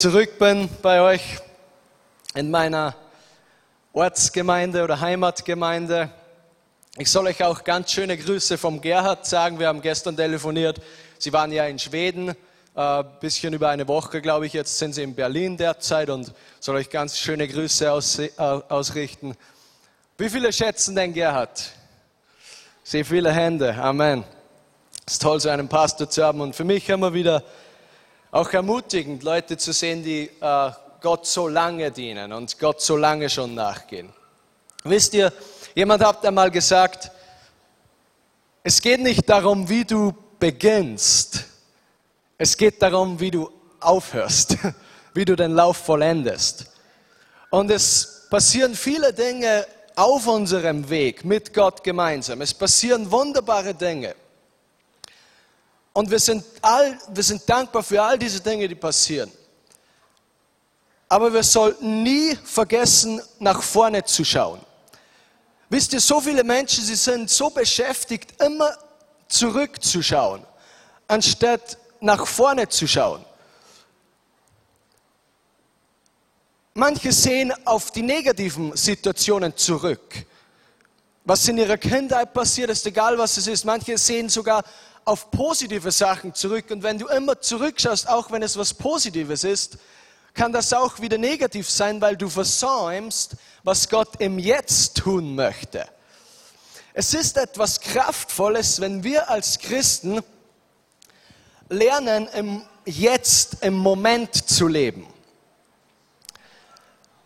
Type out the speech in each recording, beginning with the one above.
zurück bin bei euch in meiner Ortsgemeinde oder Heimatgemeinde. Ich soll euch auch ganz schöne Grüße vom Gerhard sagen. Wir haben gestern telefoniert. Sie waren ja in Schweden, ein äh, bisschen über eine Woche, glaube ich. Jetzt sind sie in Berlin derzeit und soll euch ganz schöne Grüße aus, äh, ausrichten. Wie viele schätzen den Gerhard? Sehr viele Hände. Amen. Es ist toll, so einen Pastor zu haben und für mich immer wieder auch ermutigend, Leute zu sehen, die äh, Gott so lange dienen und Gott so lange schon nachgehen. Wisst ihr, jemand hat einmal gesagt, es geht nicht darum, wie du beginnst, es geht darum, wie du aufhörst, wie du den Lauf vollendest. Und es passieren viele Dinge auf unserem Weg mit Gott gemeinsam. Es passieren wunderbare Dinge. Und wir sind, all, wir sind dankbar für all diese Dinge, die passieren. Aber wir sollten nie vergessen, nach vorne zu schauen. Wisst ihr, so viele Menschen, sie sind so beschäftigt, immer zurückzuschauen, anstatt nach vorne zu schauen. Manche sehen auf die negativen Situationen zurück. Was in ihrer Kindheit passiert ist, egal was es ist. Manche sehen sogar auf positive Sachen zurück. Und wenn du immer zurückschaust, auch wenn es was Positives ist, kann das auch wieder negativ sein, weil du versäumst, was Gott im Jetzt tun möchte. Es ist etwas Kraftvolles, wenn wir als Christen lernen, im Jetzt, im Moment zu leben.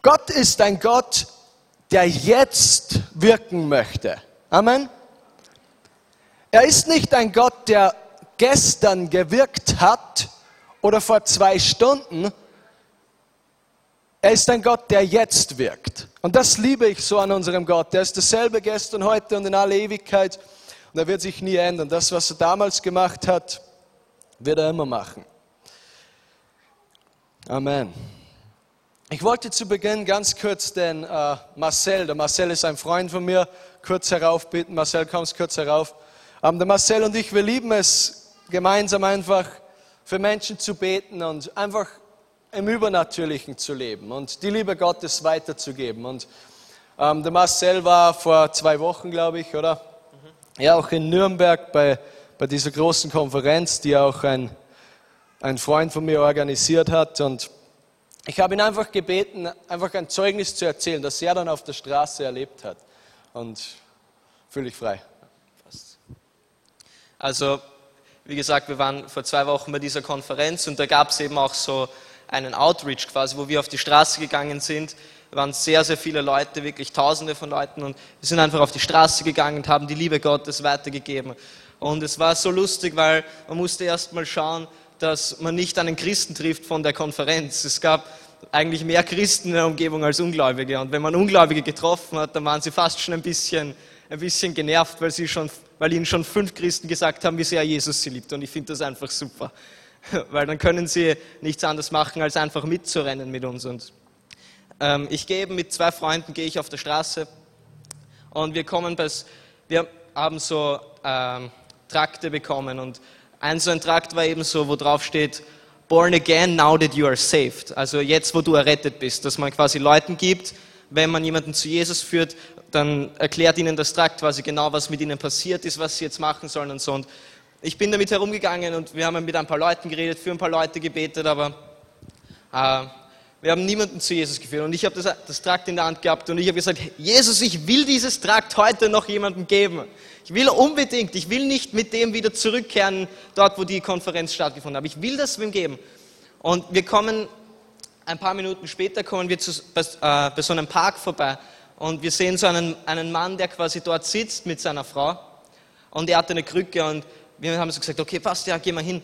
Gott ist ein Gott, der jetzt wirken möchte. Amen. Er ist nicht ein Gott, der gestern gewirkt hat oder vor zwei Stunden. Er ist ein Gott, der jetzt wirkt. Und das liebe ich so an unserem Gott. Der ist dasselbe gestern, heute und in aller Ewigkeit. Und er wird sich nie ändern. Das, was er damals gemacht hat, wird er immer machen. Amen. Ich wollte zu Beginn ganz kurz den äh, Marcel, der Marcel ist ein Freund von mir, kurz heraufbitten. Marcel, kommst kurz herauf. Ähm, der Marcel und ich, wir lieben es, gemeinsam einfach für Menschen zu beten und einfach im Übernatürlichen zu leben und die Liebe Gottes weiterzugeben. Und ähm, der Marcel war vor zwei Wochen, glaube ich, oder? Mhm. Ja, auch in Nürnberg bei, bei dieser großen Konferenz, die auch ein, ein Freund von mir organisiert hat. Und ich habe ihn einfach gebeten, einfach ein Zeugnis zu erzählen, das er dann auf der Straße erlebt hat. Und fühle ich frei. Also, wie gesagt, wir waren vor zwei Wochen bei dieser Konferenz und da gab es eben auch so einen Outreach quasi, wo wir auf die Straße gegangen sind. Wir waren sehr, sehr viele Leute, wirklich Tausende von Leuten und wir sind einfach auf die Straße gegangen und haben die Liebe Gottes weitergegeben. Und es war so lustig, weil man musste erst mal schauen, dass man nicht einen Christen trifft von der Konferenz. Es gab eigentlich mehr Christen in der Umgebung als Ungläubige. Und wenn man Ungläubige getroffen hat, dann waren sie fast schon ein bisschen, ein bisschen genervt, weil sie schon weil ihnen schon fünf Christen gesagt haben, wie sehr Jesus sie liebt. Und ich finde das einfach super. Weil dann können sie nichts anderes machen, als einfach mitzurennen mit uns. Und ähm, ich gehe mit zwei Freunden, gehe ich auf der Straße und wir kommen bis, wir haben so ähm, Trakte bekommen und ein so ein Trakt war eben so, wo drauf steht, Born again now that you are saved. Also jetzt, wo du errettet bist, dass man quasi Leuten gibt, wenn man jemanden zu Jesus führt, dann erklärt ihnen das Trakt quasi genau, was mit ihnen passiert ist, was sie jetzt machen sollen und so. Und ich bin damit herumgegangen und wir haben mit ein paar Leuten geredet, für ein paar Leute gebetet, aber äh, wir haben niemanden zu Jesus geführt. Und ich habe das, das Trakt in der Hand gehabt und ich habe gesagt, Jesus, ich will dieses Trakt heute noch jemandem geben. Ich will unbedingt, ich will nicht mit dem wieder zurückkehren, dort, wo die Konferenz stattgefunden hat. Ich will das wem geben. Und wir kommen, ein paar Minuten später kommen wir zu, äh, bei so einem Park vorbei und wir sehen so einen, einen Mann, der quasi dort sitzt mit seiner Frau und er hat eine Krücke und wir haben so gesagt, okay, passt, ja, geh mal hin.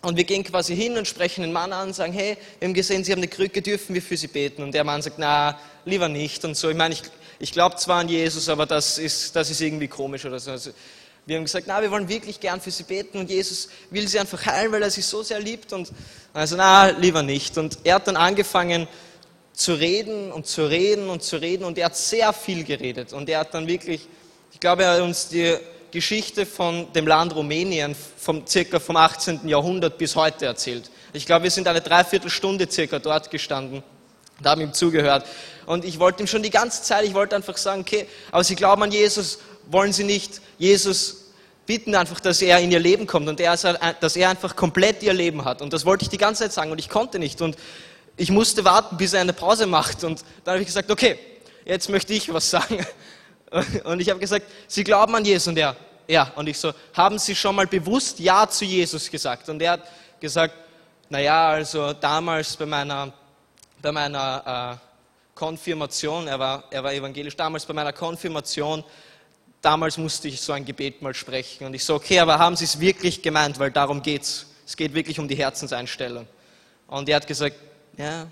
Und wir gehen quasi hin und sprechen den Mann an und sagen, hey, wir haben gesehen, Sie haben eine Krücke, dürfen wir für Sie beten? Und der Mann sagt, na, lieber nicht und so. Ich meine, ich, ich glaube zwar an Jesus, aber das ist, das ist irgendwie komisch oder so. Also wir haben gesagt, na, wir wollen wirklich gern für Sie beten und Jesus will Sie einfach heilen, weil er Sie so sehr liebt. Und also, na, lieber nicht. Und er hat dann angefangen, zu reden und zu reden und zu reden und er hat sehr viel geredet und er hat dann wirklich, ich glaube, er hat uns die Geschichte von dem Land Rumänien vom circa vom 18. Jahrhundert bis heute erzählt. Ich glaube, wir sind eine Dreiviertelstunde circa dort gestanden und haben ihm zugehört. Und ich wollte ihm schon die ganze Zeit, ich wollte einfach sagen, okay, aber Sie glauben an Jesus, wollen Sie nicht Jesus bitten einfach, dass er in ihr Leben kommt und er, dass er einfach komplett ihr Leben hat. Und das wollte ich die ganze Zeit sagen und ich konnte nicht. Und ich musste warten, bis er eine Pause macht. Und dann habe ich gesagt, okay, jetzt möchte ich was sagen. Und ich habe gesagt, Sie glauben an Jesus. Und er, ja. Und ich so, haben Sie schon mal bewusst Ja zu Jesus gesagt? Und er hat gesagt, naja, also damals bei meiner, bei meiner äh, Konfirmation, er war, er war evangelisch, damals bei meiner Konfirmation, damals musste ich so ein Gebet mal sprechen. Und ich so, okay, aber haben Sie es wirklich gemeint? Weil darum geht's. Es geht wirklich um die Herzenseinstellung. Und er hat gesagt, ja,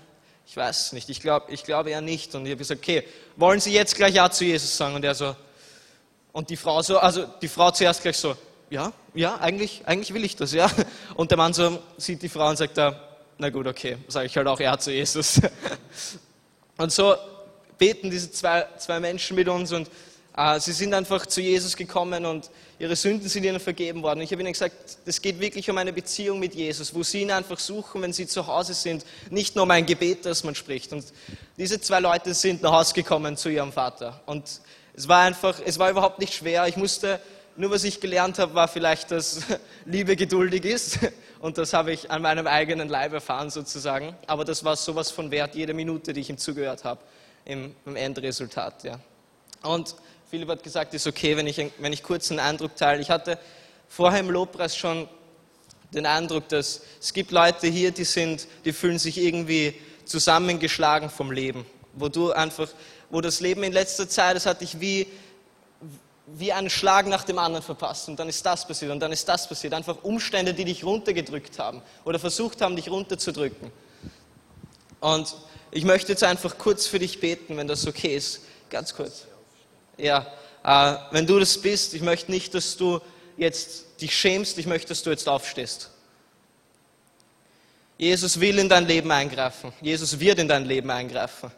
ich weiß es nicht, ich glaube ich glaub eher nicht. Und ich habe gesagt, okay, wollen Sie jetzt gleich Ja zu Jesus sagen? Und er so, und die Frau so, also die Frau zuerst gleich so, ja, ja, eigentlich, eigentlich will ich das, ja. Und der Mann so sieht die Frau und sagt na gut, okay, sage ich halt auch Ja zu Jesus. Und so beten diese zwei, zwei Menschen mit uns und äh, sie sind einfach zu Jesus gekommen und ihre Sünden sind ihnen vergeben worden. Ich habe ihnen gesagt, es geht wirklich um eine Beziehung mit Jesus, wo sie ihn einfach suchen, wenn sie zu Hause sind, nicht nur um ein Gebet, das man spricht. Und diese zwei Leute sind nach Hause gekommen zu ihrem Vater. Und es war einfach, es war überhaupt nicht schwer. Ich musste, nur was ich gelernt habe, war vielleicht, dass Liebe geduldig ist. Und das habe ich an meinem eigenen Leib erfahren sozusagen. Aber das war sowas von wert, jede Minute, die ich ihm zugehört habe, im, im Endresultat. Ja. Und Philipp hat gesagt, es ist okay, wenn ich, wenn ich kurz einen Eindruck teile. Ich hatte vorher im Lobpreis schon den Eindruck, dass es gibt Leute hier, die sind, die fühlen sich irgendwie zusammengeschlagen vom Leben, wo du einfach, wo das Leben in letzter Zeit, das hat dich wie, wie einen Schlag nach dem anderen verpasst und dann ist das passiert und dann ist das passiert. Einfach Umstände, die dich runtergedrückt haben oder versucht haben, dich runterzudrücken. Und ich möchte jetzt einfach kurz für dich beten, wenn das okay ist. Ganz kurz. Ja, äh, wenn du das bist, ich möchte nicht, dass du jetzt dich schämst, ich möchte, dass du jetzt aufstehst. Jesus will in dein Leben eingreifen. Jesus wird in dein Leben eingreifen.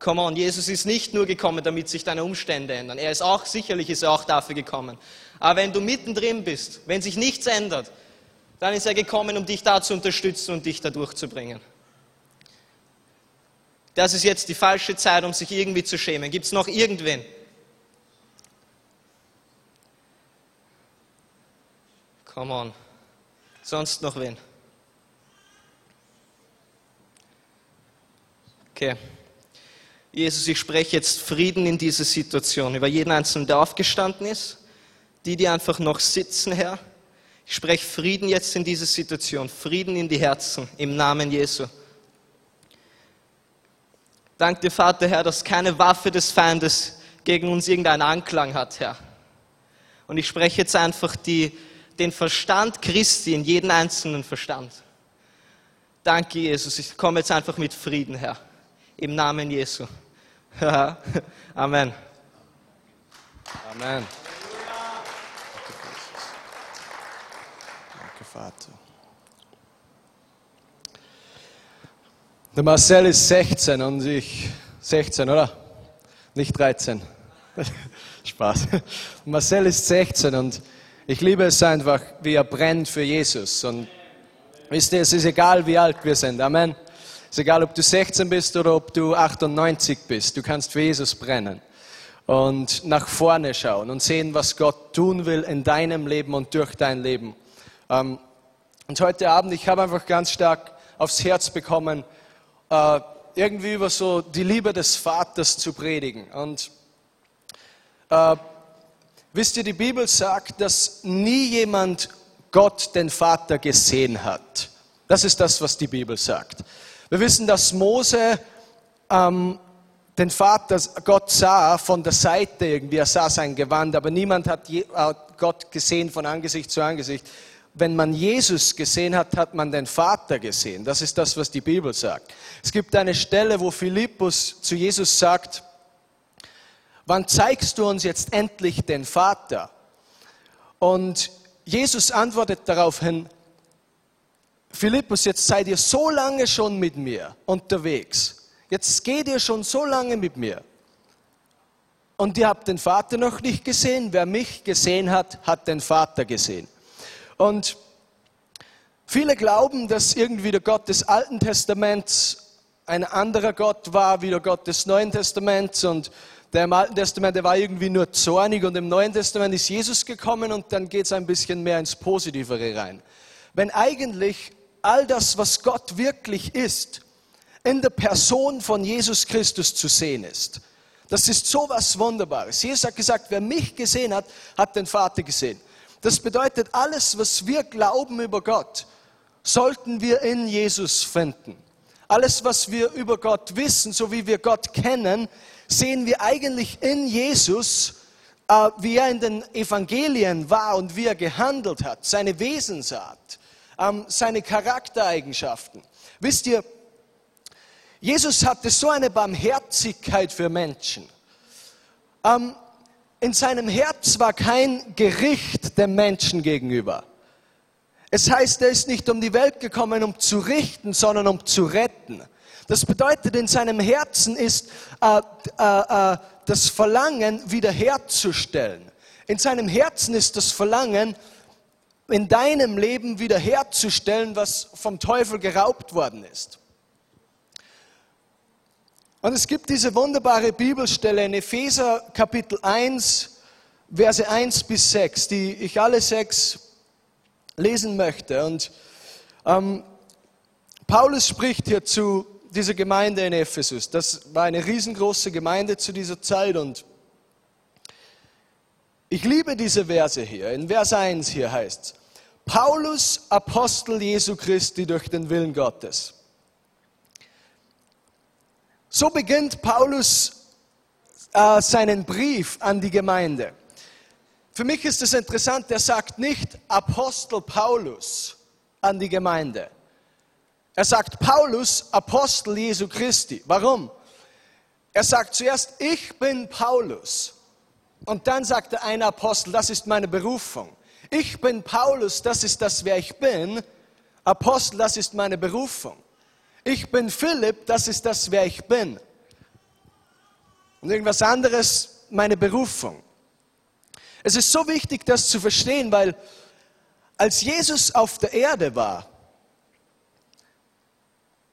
Come on, Jesus ist nicht nur gekommen, damit sich deine Umstände ändern. Er ist auch, sicherlich ist er auch dafür gekommen. Aber wenn du mittendrin bist, wenn sich nichts ändert, dann ist er gekommen, um dich da zu unterstützen und dich da durchzubringen. Das ist jetzt die falsche Zeit, um sich irgendwie zu schämen. Gibt es noch irgendwen, Come on. Sonst noch wen? Okay. Jesus, ich spreche jetzt Frieden in diese Situation, über jeden Einzelnen, der aufgestanden ist, die, die einfach noch sitzen, Herr. Ich spreche Frieden jetzt in diese Situation, Frieden in die Herzen, im Namen Jesu. Dank dir, Vater, Herr, dass keine Waffe des Feindes gegen uns irgendeinen Anklang hat, Herr. Und ich spreche jetzt einfach die den Verstand Christi in jeden einzelnen Verstand. Danke, Jesus. Ich komme jetzt einfach mit Frieden, Herr. Im Namen Jesu. Amen. Amen. Danke, Vater. Der Marcel ist 16 und ich 16, oder? Nicht 13. Spaß. Marcel ist 16 und ich liebe es einfach, wie er brennt für Jesus. Und wisst ihr, es ist egal, wie alt wir sind. Amen. Es ist egal, ob du 16 bist oder ob du 98 bist. Du kannst für Jesus brennen und nach vorne schauen und sehen, was Gott tun will in deinem Leben und durch dein Leben. Ähm, und heute Abend, ich habe einfach ganz stark aufs Herz bekommen, äh, irgendwie über so die Liebe des Vaters zu predigen. Und äh, Wisst ihr, die Bibel sagt, dass nie jemand Gott, den Vater, gesehen hat. Das ist das, was die Bibel sagt. Wir wissen, dass Mose ähm, den Vater, Gott sah von der Seite irgendwie, er sah sein Gewand, aber niemand hat Gott gesehen von Angesicht zu Angesicht. Wenn man Jesus gesehen hat, hat man den Vater gesehen. Das ist das, was die Bibel sagt. Es gibt eine Stelle, wo Philippus zu Jesus sagt, wann zeigst du uns jetzt endlich den Vater? Und Jesus antwortet daraufhin, Philippus, jetzt seid ihr so lange schon mit mir unterwegs. Jetzt geht ihr schon so lange mit mir. Und ihr habt den Vater noch nicht gesehen. Wer mich gesehen hat, hat den Vater gesehen. Und Viele glauben, dass irgendwie der Gott des Alten Testaments ein anderer Gott war wie der Gott des Neuen Testaments und der im Alten Testament, der war irgendwie nur zornig und im Neuen Testament ist Jesus gekommen und dann geht es ein bisschen mehr ins Positivere rein. Wenn eigentlich all das, was Gott wirklich ist, in der Person von Jesus Christus zu sehen ist. Das ist so was Wunderbares. Jesus hat gesagt, wer mich gesehen hat, hat den Vater gesehen. Das bedeutet, alles, was wir glauben über Gott, sollten wir in Jesus finden. Alles, was wir über Gott wissen, so wie wir Gott kennen, sehen wir eigentlich in Jesus, äh, wie er in den Evangelien war und wie er gehandelt hat, seine Wesensart, ähm, seine Charaktereigenschaften. Wisst ihr, Jesus hatte so eine Barmherzigkeit für Menschen. Ähm, in seinem Herz war kein Gericht dem Menschen gegenüber. Es heißt, er ist nicht um die Welt gekommen, um zu richten, sondern um zu retten. Das bedeutet, in seinem Herzen ist äh, äh, äh, das Verlangen, wiederherzustellen. In seinem Herzen ist das Verlangen, in deinem Leben wiederherzustellen, was vom Teufel geraubt worden ist. Und es gibt diese wunderbare Bibelstelle in Epheser Kapitel 1, Verse 1 bis 6, die ich alle sechs lesen möchte. Und ähm, Paulus spricht hier zu dieser Gemeinde in Ephesus. Das war eine riesengroße Gemeinde zu dieser Zeit und ich liebe diese Verse hier. In Vers 1 hier heißt es, Paulus, Apostel Jesu Christi durch den Willen Gottes so beginnt Paulus äh, seinen Brief an die Gemeinde. Für mich ist es interessant, er sagt nicht Apostel Paulus an die Gemeinde. Er sagt Paulus, Apostel Jesu Christi. Warum? Er sagt zuerst, ich bin Paulus. Und dann sagt er ein Apostel, das ist meine Berufung. Ich bin Paulus, das ist das, wer ich bin. Apostel, das ist meine Berufung. Ich bin Philipp, das ist das, wer ich bin. Und irgendwas anderes, meine Berufung. Es ist so wichtig, das zu verstehen, weil als Jesus auf der Erde war,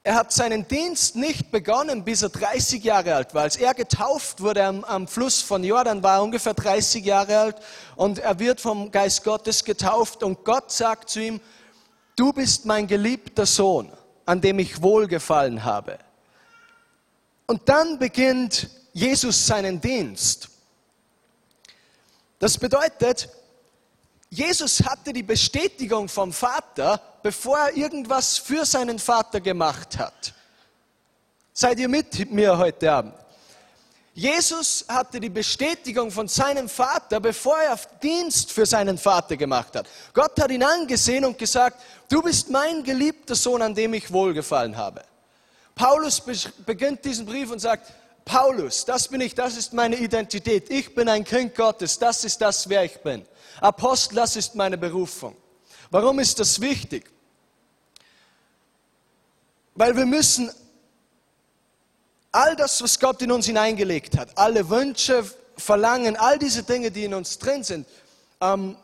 er hat seinen Dienst nicht begonnen, bis er 30 Jahre alt war. Als er getauft wurde am, am, Fluss von Jordan, war er ungefähr 30 Jahre alt und er wird vom Geist Gottes getauft und Gott sagt zu ihm, du bist mein geliebter Sohn an dem ich wohlgefallen habe. Und dann beginnt Jesus seinen Dienst. Das bedeutet, Jesus hatte die Bestätigung vom Vater, bevor er irgendwas für seinen Vater gemacht hat. Seid ihr mit mir heute Abend? Jesus hatte die Bestätigung von seinem Vater, bevor er Dienst für seinen Vater gemacht hat. Gott hat ihn angesehen und gesagt, du bist mein geliebter Sohn, an dem ich wohlgefallen habe. Paulus beginnt diesen Brief und sagt, Paulus, das bin ich, das ist meine Identität. Ich bin ein Kind Gottes, das ist das, wer ich bin. Apostel, das ist meine Berufung. Warum ist das wichtig? Weil wir müssen all das, was Gott in uns hineingelegt hat, alle Wünsche, Verlangen, all diese Dinge, die in uns drin sind, ähm,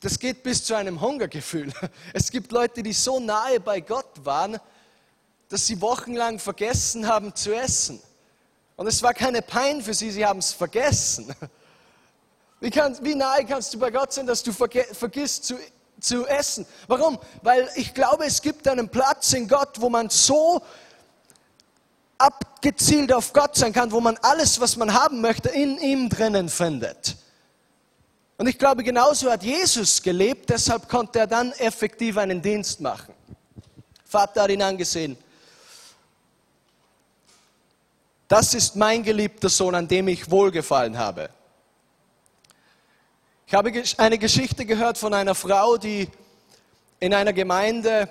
das geht bis zu einem Hungergefühl. Es gibt Leute, die so nahe bei Gott waren, dass sie wochenlang vergessen haben zu essen. Und es war keine Pein für sie, sie haben es vergessen. Wie, kann, wie, nahe kannst du bei Gott sein, dass du vergisst zu, zu essen? Warum? Weil ich glaube, es gibt einen Platz in Gott, wo man so abgezielt auf Gott sein kann, wo man alles, was man haben möchte, in ihm drinnen findet. Und ich glaube, genauso hat Jesus gelebt, deshalb konnte er dann effektiv einen Dienst machen. Vater hat ihn angesehen. Das ist mein geliebter Sohn, an dem ich wohlgefallen habe. Ich habe eine Geschichte gehört von einer Frau, die in einer Gemeinde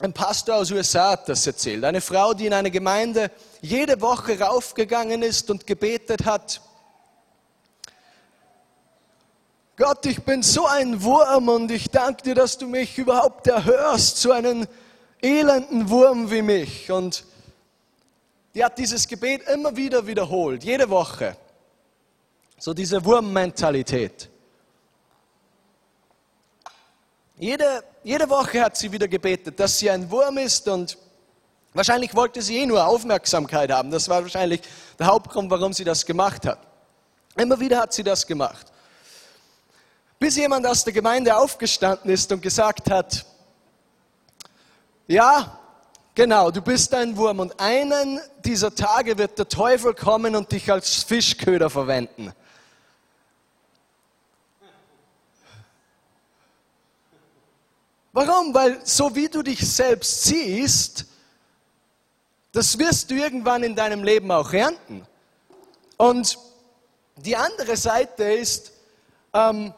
ein Pastor aus USA hat das erzählt. Eine Frau, die in eine Gemeinde jede Woche raufgegangen ist und gebetet hat. Gott, ich bin so ein Wurm und ich danke dir, dass du mich überhaupt erhörst, so einen elenden Wurm wie mich. Und die hat dieses Gebet immer wieder wiederholt, jede Woche. So diese Wurmmentalität. Jede, jede Woche hat sie wieder gebetet, dass sie ein Wurm ist und wahrscheinlich wollte sie eh nur Aufmerksamkeit haben. Das war wahrscheinlich der Hauptgrund, warum sie das gemacht hat. Immer wieder hat sie das gemacht. Bis jemand aus der Gemeinde aufgestanden ist und gesagt hat, ja, genau, du bist ein Wurm und einen dieser Tage wird der Teufel kommen und dich als Fischköder verwenden. Warum? Weil so wie du dich selbst siehst, das wirst du irgendwann in deinem Leben auch ernten. Und die andere Seite ist, ähm,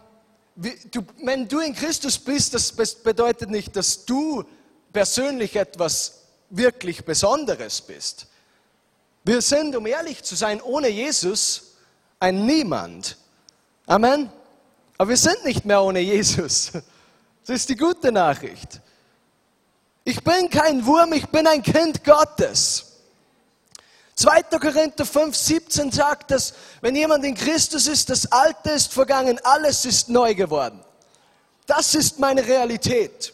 du, wenn du in Christus bist, das bedeutet nicht, dass du persönlich etwas wirklich Besonderes bist. Wir sind, um ehrlich zu sein, ohne Jesus ein Niemand. Amen. Aber wir sind nicht mehr ohne Jesus. Das ist die gute Nachricht. Ich bin kein Wurm, ich bin ein Kind Gottes. 2. Korinther 5, 17 sagt, dass wenn jemand in Christus ist, das Alte ist vergangen, alles ist neu geworden. Das ist meine Realität.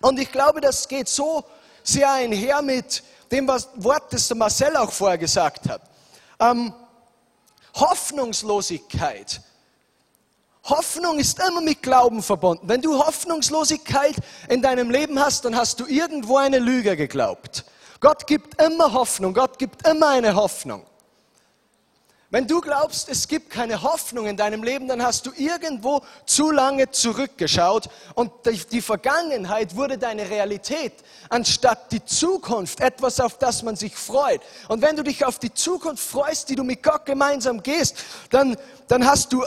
Und ich glaube, das geht so sehr einher mit dem Wort, das der Marcel auch vorher gesagt hat. Ähm, Hoffnungslosigkeit. Hoffnung ist immer mit Glauben verbunden. Wenn du Hoffnungslosigkeit in deinem Leben hast, dann hast du irgendwo eine Lüge geglaubt. Gott gibt immer Hoffnung. Gott gibt immer eine Hoffnung. Wenn du glaubst, es gibt keine Hoffnung in deinem Leben, dann hast du irgendwo zu lange zurückgeschaut und die Vergangenheit wurde deine Realität, anstatt die Zukunft, etwas, auf das man sich freut. Und wenn du dich auf die Zukunft freust, die du mit Gott gemeinsam gehst, dann, dann hast du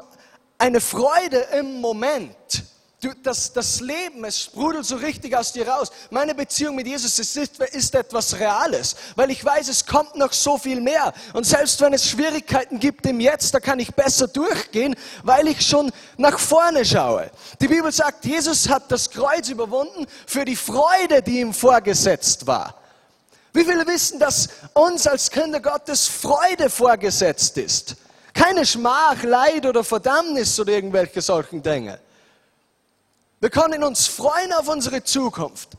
eine Freude im Moment. Du, das, das Leben, es sprudelt so richtig aus dir raus. Meine Beziehung mit Jesus ist, ist etwas Reales, weil ich weiß, es kommt noch so viel mehr. Und selbst wenn es Schwierigkeiten gibt im Jetzt, da kann ich besser durchgehen, weil ich schon nach vorne schaue. Die Bibel sagt, Jesus hat das Kreuz überwunden für die Freude, die ihm vorgesetzt war. Wie viele wissen, dass uns als Kinder Gottes Freude vorgesetzt ist? Keine Schmach, Leid oder Verdammnis oder irgendwelche solchen Dinge. Wir können uns freuen auf unsere Zukunft.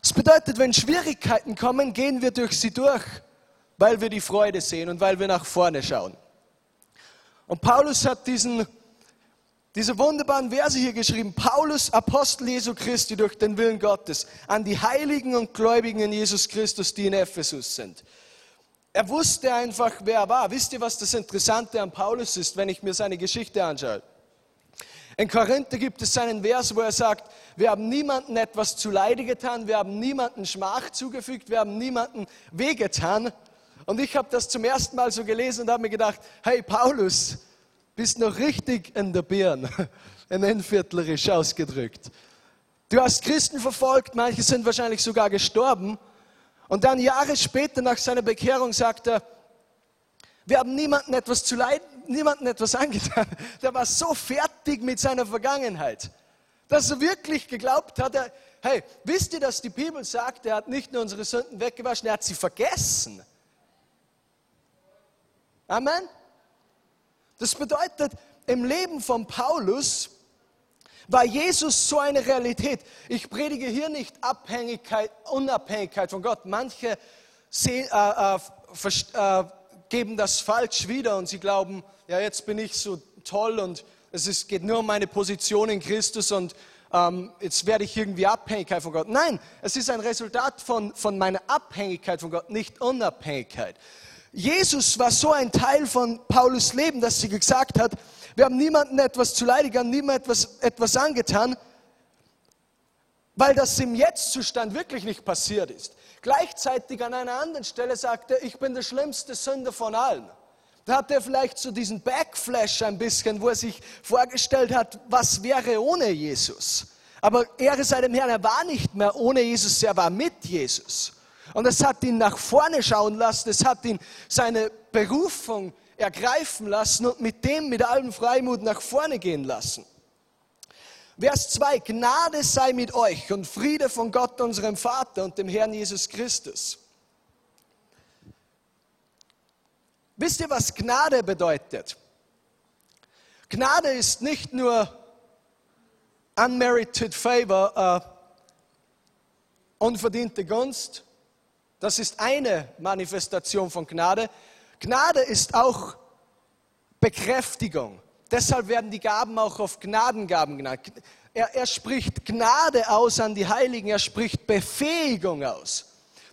Das bedeutet, wenn Schwierigkeiten kommen, gehen wir durch sie durch, weil wir die Freude sehen und weil wir nach vorne schauen. Und Paulus hat diesen, diese wunderbaren Verse hier geschrieben. Paulus, Apostel Jesu Christi durch den Willen Gottes, an die Heiligen und Gläubigen in Jesus Christus, die in Ephesus sind. Er wusste einfach, wer er war. Wisst ihr, was das Interessante an Paulus ist, wenn ich mir seine Geschichte anschaue? In Korinther gibt es einen Vers, wo er sagt, wir haben niemanden etwas zu Leide getan, wir haben niemanden Schmach zugefügt, wir haben niemanden wehgetan. Und ich habe das zum ersten Mal so gelesen und habe mir gedacht, hey Paulus, bist noch richtig in der Birne, in Enviertlerisch ausgedrückt. Du hast Christen verfolgt, manche sind wahrscheinlich sogar gestorben. Und dann Jahre später nach seiner Bekehrung sagt er, wir haben niemandem etwas zu leiden, niemandem etwas angetan. Der war so fertig mit seiner Vergangenheit, dass er wirklich geglaubt hat, er, hey, wisst ihr, dass die Bibel sagt, er hat nicht nur unsere Sünden weggewaschen, er hat sie vergessen. Amen. Das bedeutet, im Leben von Paulus war Jesus so eine Realität. Ich predige hier nicht Abhängigkeit, Unabhängigkeit von Gott. Manche sehen, äh, äh, äh, geben das falsch wieder und sie glauben, ja, jetzt bin ich so toll und es ist, geht nur um meine Position in Christus und ähm, jetzt werde ich irgendwie Abhängigkeit von Gott. Nein, es ist ein Resultat von, von meiner Abhängigkeit von Gott, nicht Unabhängigkeit. Jesus war so ein Teil von Paulus Leben, dass sie gesagt hat, wir haben niemandem etwas zu leiden, wir haben niemandem etwas, etwas angetan, weil das im Jetztzustand wirklich nicht passiert ist. Gleichzeitig an einer anderen Stelle sagt er, ich bin der schlimmste Sünder von allen. Da hat er vielleicht so diesen Backflash ein bisschen, wo er sich vorgestellt hat, was wäre ohne Jesus. Aber Ehre sei dem Herrn, er war nicht mehr ohne Jesus, er war mit Jesus. Und es hat ihn nach vorne schauen lassen, es hat ihn seine Berufung ergreifen lassen und mit dem, mit allem Freimut nach vorne gehen lassen. Vers 2, Gnade sei mit euch und Friede von Gott, unserem Vater und dem Herrn Jesus Christus. Wisst ihr, was Gnade bedeutet? Gnade ist nicht nur unmerited favor, äh, unverdiente Gunst. Das ist eine Manifestation von Gnade. Gnade ist auch Bekräftigung. Deshalb werden die Gaben auch auf Gnadengaben genannt. Er, er spricht Gnade aus an die Heiligen, er spricht Befähigung aus.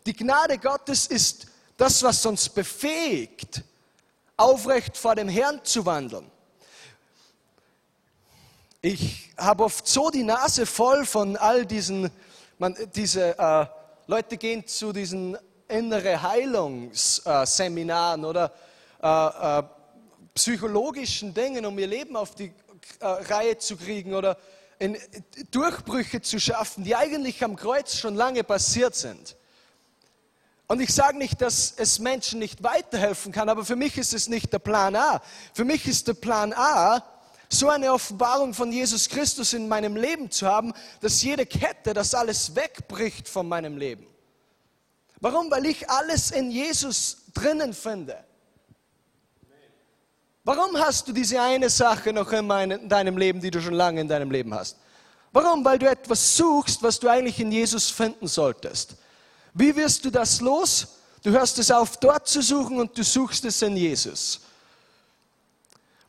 Die Gnade Gottes ist das, was uns befähigt, aufrecht vor dem Herrn zu wandeln. Ich habe oft so die Nase voll von all diesen, man, diese äh, Leute gehen zu diesen innere Heilungsseminaren oder äh, äh, psychologischen Dingen, um ihr Leben auf die äh, Reihe zu kriegen oder in, Durchbrüche zu schaffen, die eigentlich am Kreuz schon lange passiert sind. Und ich sage nicht, dass es Menschen nicht weiterhelfen kann, aber für mich ist es nicht der Plan A. Für mich ist der Plan A, so eine Offenbarung von Jesus Christus in meinem Leben zu haben, dass jede Kette, dass alles wegbricht von meinem Leben. Warum? Weil ich alles in Jesus drinnen finde. Warum hast du diese eine Sache noch in deinem Leben, die du schon lange in deinem Leben hast? Warum? Weil du etwas suchst, was du eigentlich in Jesus finden solltest. Wie wirst du das los? Du hörst es auf, dort zu suchen und du suchst es in Jesus.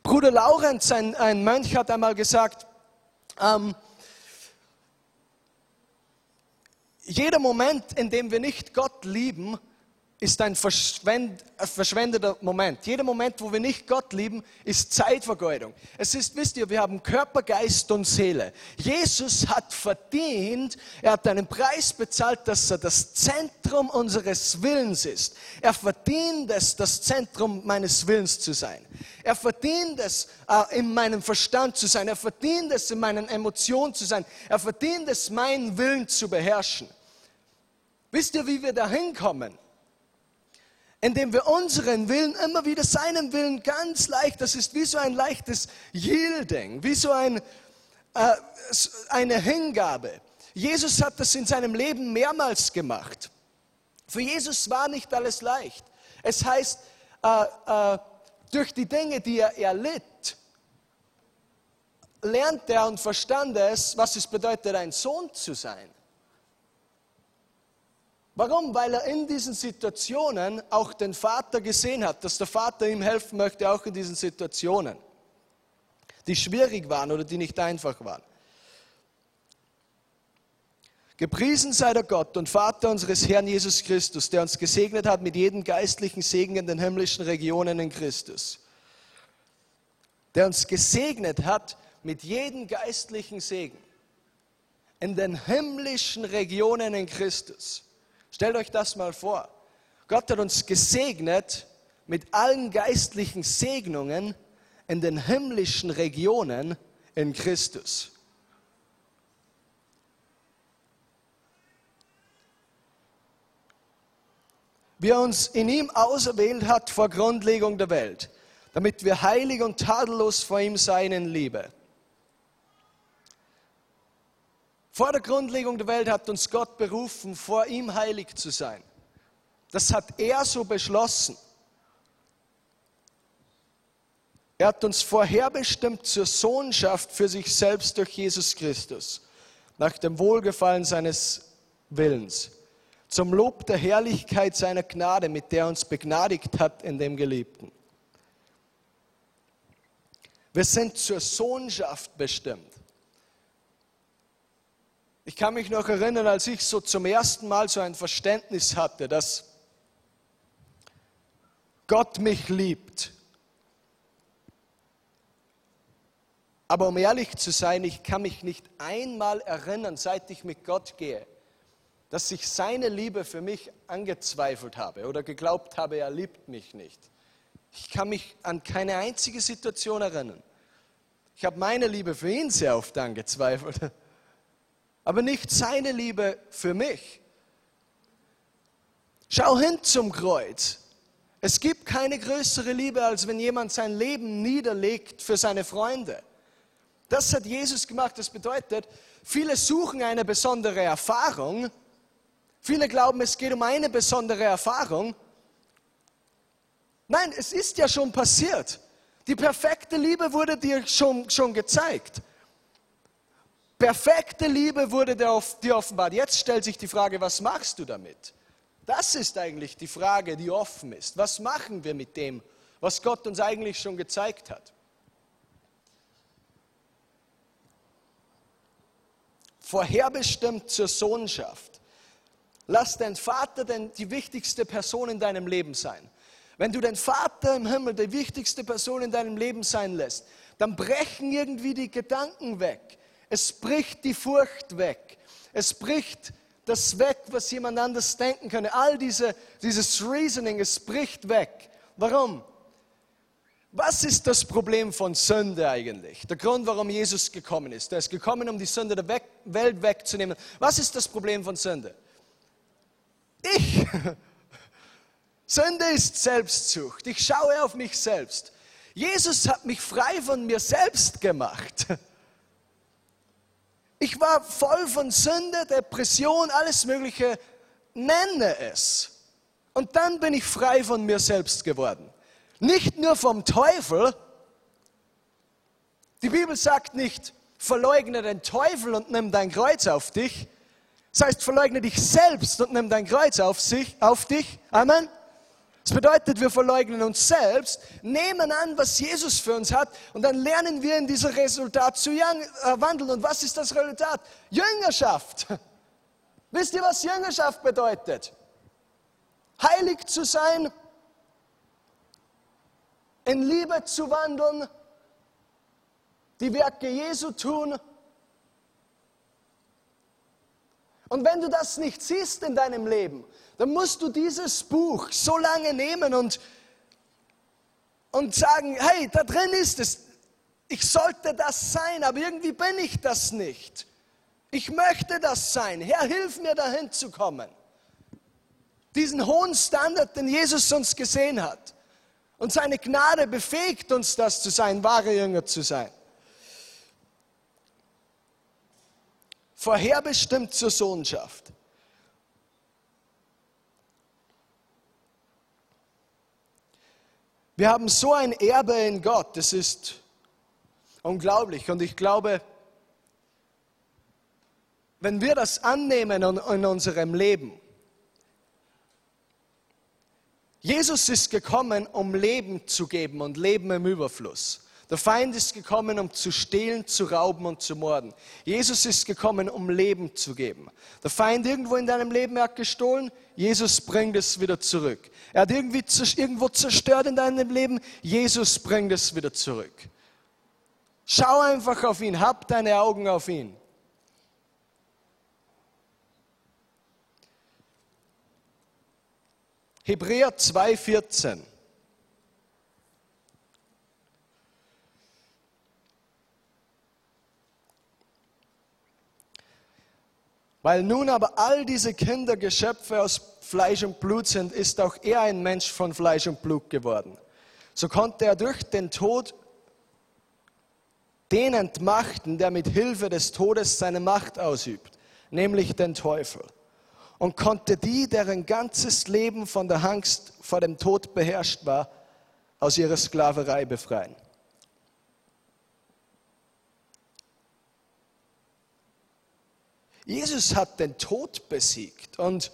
Bruder Laurenz, ein, ein Mönch, hat einmal gesagt, ähm, jeder Moment, in dem wir nicht Gott lieben, ist ein verschwendeter Moment. Jeder Moment, wo wir nicht Gott lieben, ist Zeitvergeudung. Es ist, wisst ihr, wir haben Körper, Geist und Seele. Jesus hat verdient, er hat einen Preis bezahlt, dass er das Zentrum unseres Willens ist. Er verdient es, das Zentrum meines Willens zu sein. Er verdient es, äh, in meinem Verstand zu sein. Er verdient es, in meinen Emotionen zu sein. Er verdient es, meinen Willen zu beherrschen. Wisst ihr, wie wir da hinkommen? Indem wir unseren Willen immer wieder seinen Willen ganz leicht, das ist wie so ein leichtes Yielding, wie so ein, äh, eine Hingabe. Jesus hat das in seinem Leben mehrmals gemacht. Für Jesus war nicht alles leicht. Es heißt, äh, äh, durch die Dinge, die er erlitt, lernte er und verstand es, was es bedeutet, ein Sohn zu sein. Warum? Weil er in diesen Situationen auch den Vater gesehen hat, dass der Vater ihm helfen möchte, auch in diesen Situationen, die schwierig waren oder die nicht einfach waren. Gepriesen sei der Gott und Vater unseres Herrn Jesus Christus, der uns gesegnet hat mit jedem geistlichen Segen in den himmlischen Regionen in Christus. Der uns gesegnet hat mit jedem geistlichen Segen in den himmlischen Regionen in Christus. Stellt euch das mal vor. Gott hat uns gesegnet mit allen geistlichen Segnungen in den himmlischen Regionen in Christus. Wie er uns in ihm auserwählt hat vor Grundlegung der Welt, damit wir heilig und tadellos vor ihm seien in Liebe Vor der Grundlegung der Welt hat uns Gott berufen, vor ihm heilig zu sein. Das hat er so beschlossen. Er hat uns vorherbestimmt zur Sohnschaft für sich selbst durch Jesus Christus, nach dem Wohlgefallen seines Willens, zum Lob der Herrlichkeit seiner Gnade, mit der er uns begnadigt hat in dem Geliebten. Wir sind zur Sohnschaft bestimmt. Ich kann mich noch erinnern, als ich so zum ersten Mal so ein Verständnis hatte, dass Gott mich liebt. Aber um ehrlich zu sein, ich kann mich nicht einmal erinnern, seit ich mit Gott gehe, dass ich seine Liebe für mich angezweifelt habe oder geglaubt habe, er liebt mich nicht. Ich kann mich an keine einzige Situation erinnern. Ich habe meine Liebe für ihn sehr oft angezweifelt aber nicht seine Liebe für mich. Schau hin zum Kreuz. Es gibt keine größere Liebe, als wenn jemand sein Leben niederlegt für seine Freunde. Das hat Jesus gemacht. Das bedeutet, viele suchen eine besondere Erfahrung. Viele glauben, es geht um eine besondere Erfahrung. Nein, es ist ja schon passiert. Die perfekte Liebe wurde dir schon, schon gezeigt. Perfekte Liebe wurde dir offenbart. Jetzt stellt sich die Frage, was machst du damit? Das ist eigentlich die Frage, die offen ist. Was machen wir mit dem, was Gott uns eigentlich schon gezeigt hat? Vorherbestimmt zur Sohnschaft. Lass dein Vater denn die wichtigste Person in deinem Leben sein. Wenn du den Vater im Himmel die wichtigste Person in deinem Leben sein lässt, dann brechen irgendwie die Gedanken weg. Es bricht die Furcht weg. Es bricht das weg, was jemand anders denken könnte. All diese, dieses Reasoning, es bricht weg. Warum? Was ist das Problem von Sünde eigentlich? Der Grund, warum Jesus gekommen ist. Er ist gekommen, um die Sünde der Welt wegzunehmen. Was ist das Problem von Sünde? Ich. Sünde ist Selbstsucht. Ich schaue auf mich selbst. Jesus hat mich frei von mir selbst gemacht. Ich war voll von Sünde, Depression, alles Mögliche, nenne es. Und dann bin ich frei von mir selbst geworden. Nicht nur vom Teufel. Die Bibel sagt nicht, verleugne den Teufel und nimm dein Kreuz auf dich. Das heißt, verleugne dich selbst und nimm dein Kreuz auf, sich, auf dich. Amen. Das bedeutet, wir verleugnen uns selbst, nehmen an, was Jesus für uns hat und dann lernen wir in diesem Resultat zu äh, wandeln. Und was ist das Resultat? Jüngerschaft. Wisst ihr, was Jüngerschaft bedeutet? Heilig zu sein, in Liebe zu wandeln, die Werke Jesu tun. Und wenn du das nicht siehst in deinem Leben, dann musst du dieses Buch so lange nehmen und, und sagen, hey, da drin ist es. Ich sollte das sein, aber irgendwie bin ich das nicht. Ich möchte das sein. Herr, hilf mir dahin zu kommen. Diesen hohen Standard, den Jesus uns gesehen hat. Und seine Gnade befähigt uns, das zu sein, wahre Jünger zu sein. Vorherbestimmt zur Sohnschaft. Wir haben so ein Erbe in Gott, das ist unglaublich. Und ich glaube, wenn wir das annehmen in unserem Leben, Jesus ist gekommen, um Leben zu geben und Leben im Überfluss. Der Feind ist gekommen, um zu stehlen, zu rauben und zu morden. Jesus ist gekommen, um Leben zu geben. Der Feind irgendwo in deinem Leben hat gestohlen, Jesus bringt es wieder zurück. Er hat irgendwie irgendwo zerstört in deinem Leben, Jesus bringt es wieder zurück. Schau einfach auf ihn, hab deine Augen auf ihn. Hebräer 2,14. Weil nun aber all diese Kinder Geschöpfe aus Fleisch und Blut sind, ist auch er ein Mensch von Fleisch und Blut geworden. So konnte er durch den Tod den entmachten, der mit Hilfe des Todes seine Macht ausübt, nämlich den Teufel. Und konnte die, deren ganzes Leben von der Angst vor dem Tod beherrscht war, aus ihrer Sklaverei befreien. Jesus hat den Tod besiegt und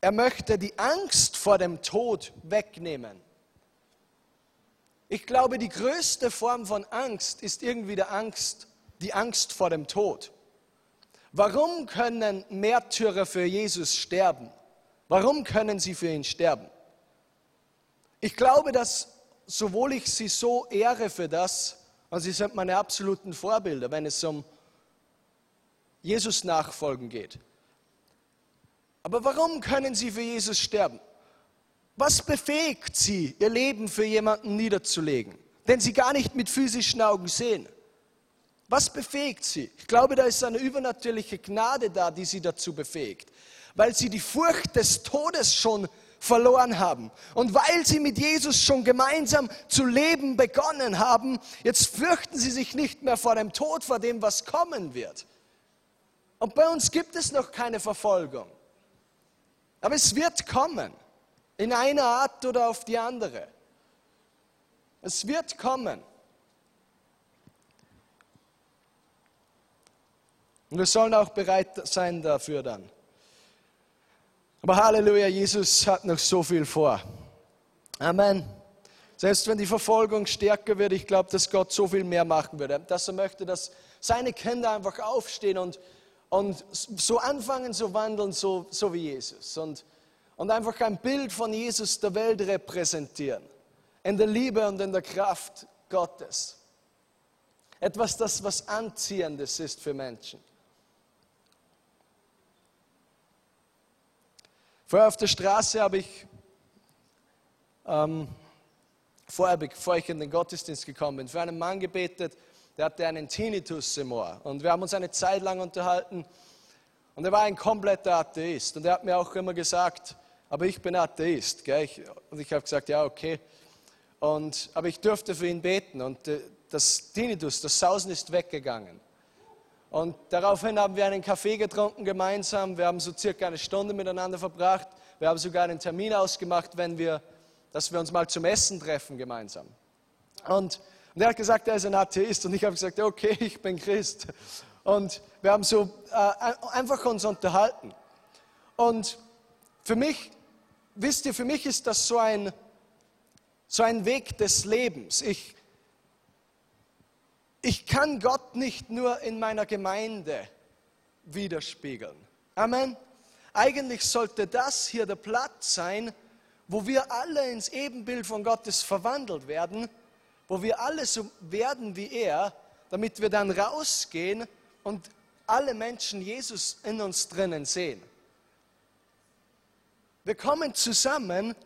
er möchte die Angst vor dem Tod wegnehmen. Ich glaube, die größte Form von Angst ist irgendwie die Angst, die Angst vor dem Tod. Warum können Märtyrer für Jesus sterben? Warum können sie für ihn sterben? Ich glaube, dass sowohl ich sie so ehre für das, und sie sind meine absoluten Vorbilder, wenn es um Jesus nachfolgen geht. Aber warum können sie für Jesus sterben? Was befähigt sie, ihr Leben für jemanden niederzulegen, den sie gar nicht mit physischen Augen sehen? Was befähigt sie? Ich glaube, da ist eine übernatürliche Gnade da, die sie dazu befähigt, weil sie die Furcht des Todes schon verloren haben. Und weil sie mit Jesus schon gemeinsam zu leben begonnen haben, jetzt fürchten sie sich nicht mehr vor dem Tod, vor dem, was kommen wird. Und bei uns gibt es noch keine Verfolgung. Aber es wird kommen, in einer Art oder auf die andere. Es wird kommen. Und wir sollen auch bereit sein dafür dann. Aber Halleluja, Jesus hat noch so viel vor. Amen. Selbst wenn die Verfolgung stärker wird, ich glaube, dass Gott so viel mehr machen würde. Dass er möchte, dass seine Kinder einfach aufstehen und, und so anfangen zu wandeln, so, so wie Jesus. Und, und einfach ein Bild von Jesus der Welt repräsentieren. In der Liebe und in der Kraft Gottes. Etwas, das was Anziehendes ist für Menschen. Vorher auf der Straße habe ich, ähm, vorher, bevor ich in den Gottesdienst gekommen bin, für einen Mann gebetet, der hatte einen Tinnitus im Ohr. Und wir haben uns eine Zeit lang unterhalten. Und er war ein kompletter Atheist. Und er hat mir auch immer gesagt, aber ich bin Atheist. Gell? Ich, und ich habe gesagt, ja, okay. Und, aber ich durfte für ihn beten. Und äh, das Tinnitus, das Sausen ist weggegangen. Und daraufhin haben wir einen Kaffee getrunken gemeinsam. Wir haben so circa eine Stunde miteinander verbracht. Wir haben sogar einen Termin ausgemacht, wenn wir, dass wir uns mal zum Essen treffen gemeinsam. Und, und er hat gesagt, er ist ein Atheist. Und ich habe gesagt, okay, ich bin Christ. Und wir haben so äh, einfach uns unterhalten. Und für mich, wisst ihr, für mich ist das so ein, so ein Weg des Lebens. Ich, ich kann Gott nicht nur in meiner Gemeinde widerspiegeln. Amen. Eigentlich sollte das hier der Platz sein, wo wir alle ins Ebenbild von Gottes verwandelt werden, wo wir alle so werden wie er, damit wir dann rausgehen und alle Menschen Jesus in uns drinnen sehen. Wir kommen zusammen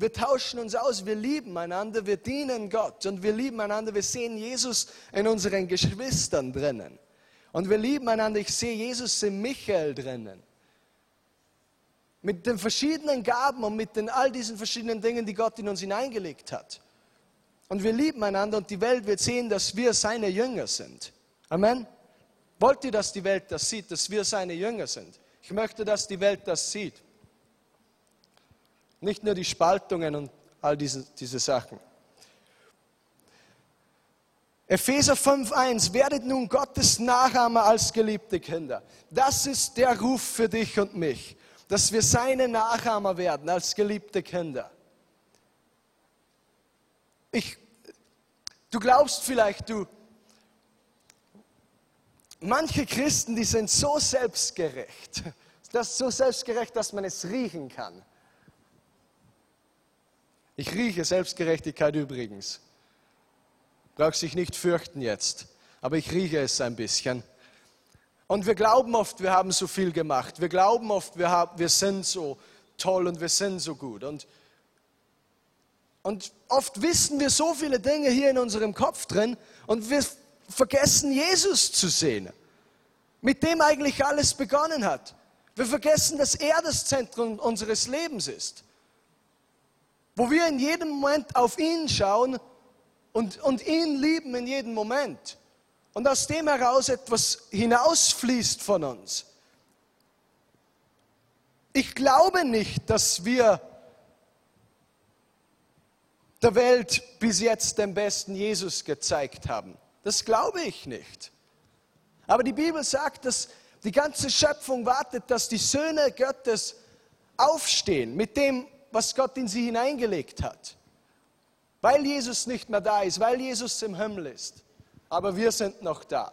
wir tauschen uns aus, wir lieben einander, wir dienen Gott und wir lieben einander. Wir sehen Jesus in unseren Geschwistern drinnen. Und wir lieben einander. Ich sehe Jesus in Michael drinnen. Mit den verschiedenen Gaben und mit den, all diesen verschiedenen Dingen, die Gott in uns hineingelegt hat. Und wir lieben einander und die Welt wird sehen, dass wir seine Jünger sind. Amen. Wollt ihr, dass die Welt das sieht, dass wir seine Jünger sind? Ich möchte, dass die Welt das sieht. Nicht nur die Spaltungen und all diese, diese Sachen. Epheser 5.1, werdet nun Gottes Nachahmer als geliebte Kinder. Das ist der Ruf für dich und mich, dass wir seine Nachahmer werden als geliebte Kinder. Ich, du glaubst vielleicht, du, manche Christen, die sind so selbstgerecht, das so selbstgerecht, dass man es riechen kann. Ich rieche Selbstgerechtigkeit übrigens. Brauchst dich nicht fürchten jetzt, aber ich rieche es ein bisschen. Und wir glauben oft, wir haben so viel gemacht. Wir glauben oft, wir, haben, wir sind so toll und wir sind so gut. Und, und oft wissen wir so viele Dinge hier in unserem Kopf drin und wir vergessen Jesus zu sehen, mit dem eigentlich alles begonnen hat. Wir vergessen, dass er das Zentrum unseres Lebens ist wo wir in jedem Moment auf ihn schauen und, und ihn lieben in jedem Moment. Und aus dem heraus etwas hinausfließt von uns. Ich glaube nicht, dass wir der Welt bis jetzt den besten Jesus gezeigt haben. Das glaube ich nicht. Aber die Bibel sagt, dass die ganze Schöpfung wartet, dass die Söhne Gottes aufstehen mit dem was Gott in sie hineingelegt hat. Weil Jesus nicht mehr da ist, weil Jesus im Himmel ist. Aber wir sind noch da.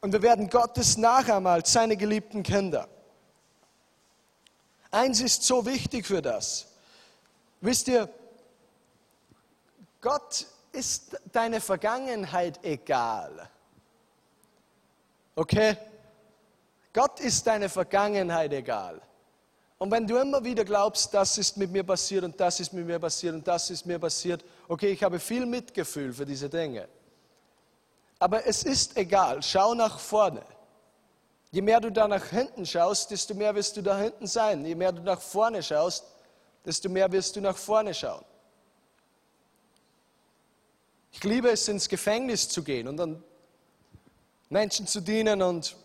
Und wir werden Gottes Nachahmer als seine geliebten Kinder. Eins ist so wichtig für das. Wisst ihr, Gott ist deine Vergangenheit egal. Okay? Gott ist deine Vergangenheit egal. Und wenn du immer wieder glaubst, das ist mit mir passiert und das ist mit mir passiert und das ist mir passiert, okay, ich habe viel Mitgefühl für diese Dinge. Aber es ist egal, schau nach vorne. Je mehr du da nach hinten schaust, desto mehr wirst du da hinten sein. Je mehr du nach vorne schaust, desto mehr wirst du nach vorne schauen. Ich liebe es, ins Gefängnis zu gehen und dann Menschen zu dienen und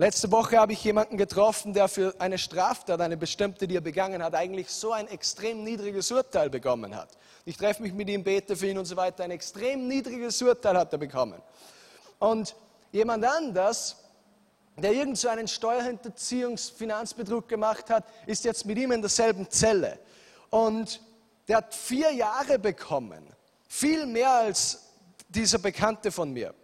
Letzte Woche habe ich jemanden getroffen, der für eine Straftat, eine bestimmte, die er begangen hat, eigentlich so ein extrem niedriges Urteil bekommen hat. Ich treffe mich mit ihm, bete für ihn und so weiter. Ein extrem niedriges Urteil hat er bekommen. Und jemand anders, der irgend so einen Steuerhinterziehungsfinanzbetrug gemacht hat, ist jetzt mit ihm in derselben Zelle. Und der hat vier Jahre bekommen. Viel mehr als dieser Bekannte von mir.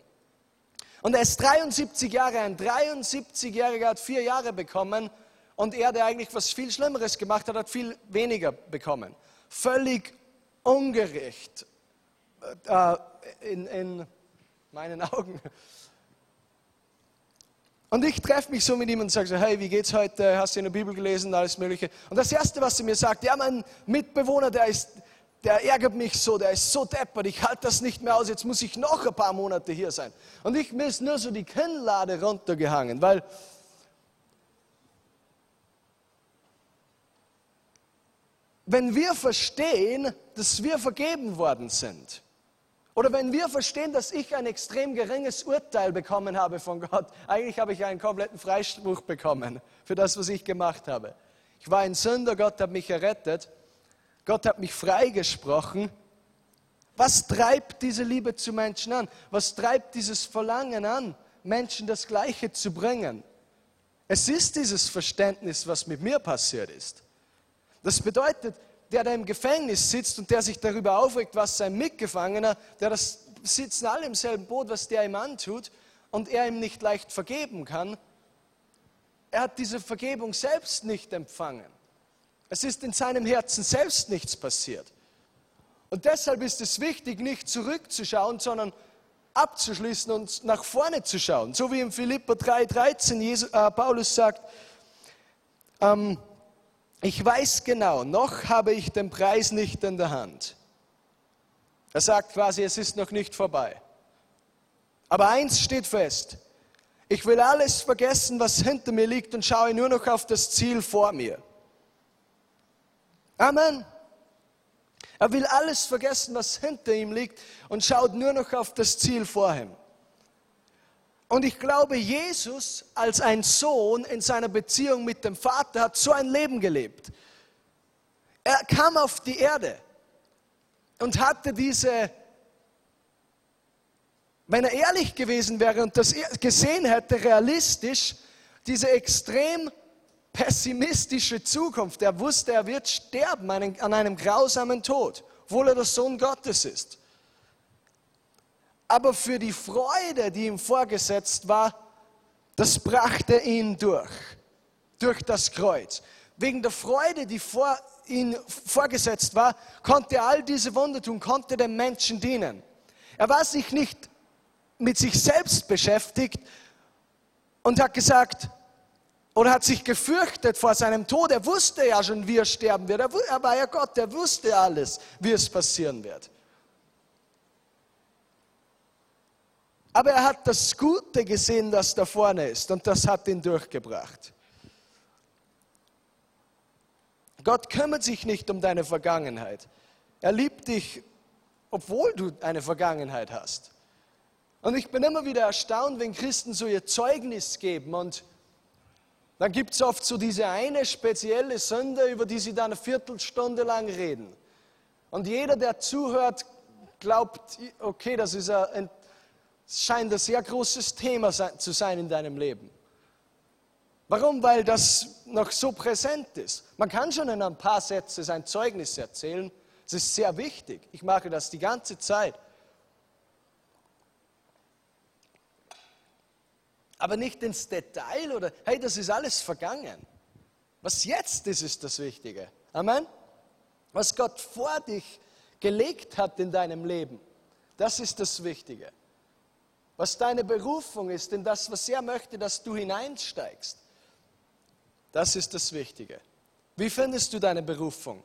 Und er ist 73 Jahre, ein 73-Jähriger hat vier Jahre bekommen und er, der eigentlich was viel Schlimmeres gemacht hat, hat viel weniger bekommen. Völlig ungerecht äh, in, in meinen Augen. Und ich treffe mich so mit ihm und sage so, hey, wie geht's heute? Hast du in der Bibel gelesen? Alles Mögliche. Und das Erste, was er mir sagt, ja, mein Mitbewohner, der ist, der ärgert mich so, der ist so deppert, ich halte das nicht mehr aus, jetzt muss ich noch ein paar Monate hier sein. Und ich mir ist nur so die Kinnlade runtergehangen, weil wenn wir verstehen, dass wir vergeben worden sind, oder wenn wir verstehen, dass ich ein extrem geringes Urteil bekommen habe von Gott, eigentlich habe ich einen kompletten Freispruch bekommen für das, was ich gemacht habe. Ich war ein Sünder, Gott hat mich errettet Gott hat mich freigesprochen. Was treibt diese Liebe zu Menschen an? Was treibt dieses Verlangen an, Menschen das Gleiche zu bringen? Es ist dieses Verständnis, was mit mir passiert ist. Das bedeutet, der, der im Gefängnis sitzt und der sich darüber aufregt, was sein Mitgefangener, der das sitzen alle im selben Boot, was der ihm antut und er ihm nicht leicht vergeben kann, er hat diese Vergebung selbst nicht empfangen. Es ist in seinem Herzen selbst nichts passiert. Und deshalb ist es wichtig, nicht zurückzuschauen, sondern abzuschließen und nach vorne zu schauen. So wie in Philippa 3,13 äh, Paulus sagt, ähm, ich weiß genau, noch habe ich den Preis nicht in der Hand. Er sagt quasi, es ist noch nicht vorbei. Aber eins steht fest, ich will alles vergessen, was hinter mir liegt und schaue nur noch auf das Ziel vor mir. Amen. Er will alles vergessen, was hinter ihm liegt und schaut nur noch auf das Ziel vor ihm. Und ich glaube, Jesus als ein Sohn in seiner Beziehung mit dem Vater hat so ein Leben gelebt. Er kam auf die Erde und hatte diese, wenn er ehrlich gewesen wäre und das gesehen hätte, realistisch, diese extrem pessimistische Zukunft. Er wusste, er wird sterben an einem grausamen Tod, obwohl er der Sohn Gottes ist. Aber für die Freude, die ihm vorgesetzt war, das brachte ihn durch, durch das Kreuz. Wegen der Freude, die vor ihm vorgesetzt war, konnte er all diese Wunder tun, konnte den Menschen dienen. Er war sich nicht mit sich selbst beschäftigt und hat gesagt, oder hat sich gefürchtet vor seinem Tod. Er wusste ja schon, wie er sterben wird. Er war ja Gott, er wusste alles, wie es passieren wird. Aber er hat das Gute gesehen, das da vorne ist, und das hat ihn durchgebracht. Gott kümmert sich nicht um deine Vergangenheit. Er liebt dich, obwohl du eine Vergangenheit hast. Und ich bin immer wieder erstaunt, wenn Christen so ihr Zeugnis geben und dann gibt es oft so diese eine spezielle Sünde, über die sie dann eine Viertelstunde lang reden. Und jeder, der zuhört, glaubt, okay, das ist ein, scheint ein sehr großes Thema zu sein in deinem Leben. Warum? Weil das noch so präsent ist. Man kann schon in ein paar Sätzen sein Zeugnis erzählen. Das ist sehr wichtig. Ich mache das die ganze Zeit. Aber nicht ins Detail oder, hey, das ist alles vergangen. Was jetzt ist, ist das Wichtige. Amen. Was Gott vor dich gelegt hat in deinem Leben, das ist das Wichtige. Was deine Berufung ist, in das, was er möchte, dass du hineinsteigst, das ist das Wichtige. Wie findest du deine Berufung?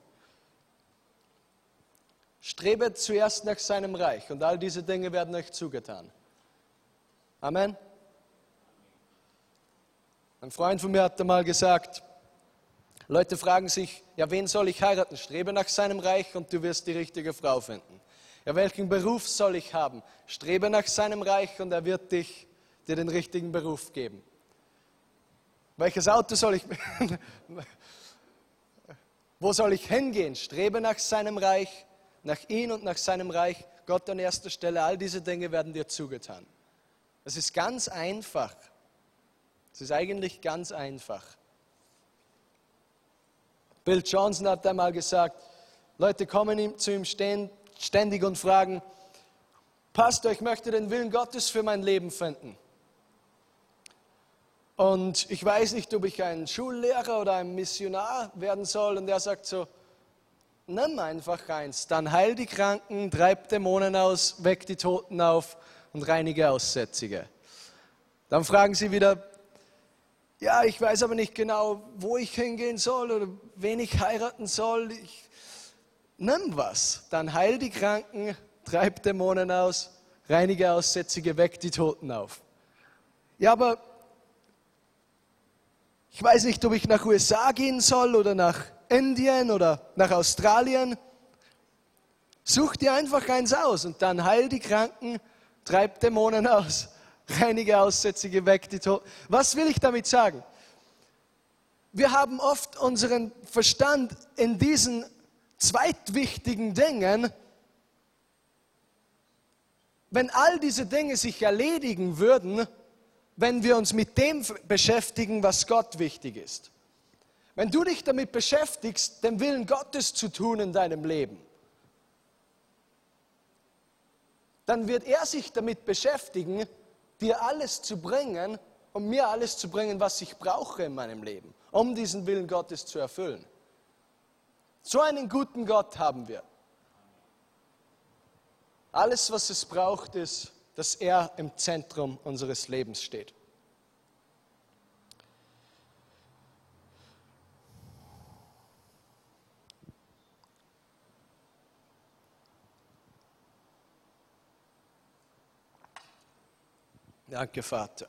Strebe zuerst nach seinem Reich und all diese Dinge werden euch zugetan. Amen. Ein Freund von mir hat einmal gesagt, Leute fragen sich, ja, wen soll ich heiraten? Strebe nach seinem Reich und du wirst die richtige Frau finden. Ja, welchen Beruf soll ich haben? Strebe nach seinem Reich und er wird dich, dir den richtigen Beruf geben. Welches Auto soll ich, wo soll ich hingehen? Strebe nach seinem Reich, nach ihm und nach seinem Reich. Gott an erster Stelle, all diese Dinge werden dir zugetan. Es ist ganz einfach. Es ist eigentlich ganz einfach. Bill Johnson hat einmal gesagt, Leute kommen zu ihm ständig und fragen, Pastor, ich möchte den Willen Gottes für mein Leben finden. Und ich weiß nicht, ob ich ein Schullehrer oder ein Missionar werden soll. Und er sagt so, nimm einfach eins, dann heil die Kranken, treib Dämonen aus, weck die Toten auf und reinige Aussätzige. Dann fragen sie wieder, ja, ich weiß aber nicht genau, wo ich hingehen soll oder wen ich heiraten soll. Ich, nimm was, dann heil die Kranken, treib Dämonen aus, reinige Aussätzige, weck die Toten auf. Ja, aber ich weiß nicht, ob ich nach USA gehen soll oder nach Indien oder nach Australien. Such dir einfach eins aus und dann heil die Kranken, treib Dämonen aus, reinige Aussätzige weg. Was will ich damit sagen? Wir haben oft unseren Verstand in diesen zweitwichtigen Dingen. Wenn all diese Dinge sich erledigen würden, wenn wir uns mit dem beschäftigen, was Gott wichtig ist. Wenn du dich damit beschäftigst, den Willen Gottes zu tun in deinem Leben, dann wird er sich damit beschäftigen, dir alles zu bringen und mir alles zu bringen, was ich brauche in meinem Leben, um diesen Willen Gottes zu erfüllen. So einen guten Gott haben wir. Alles, was es braucht, ist dass er im Zentrum unseres Lebens steht. Danke, Vater.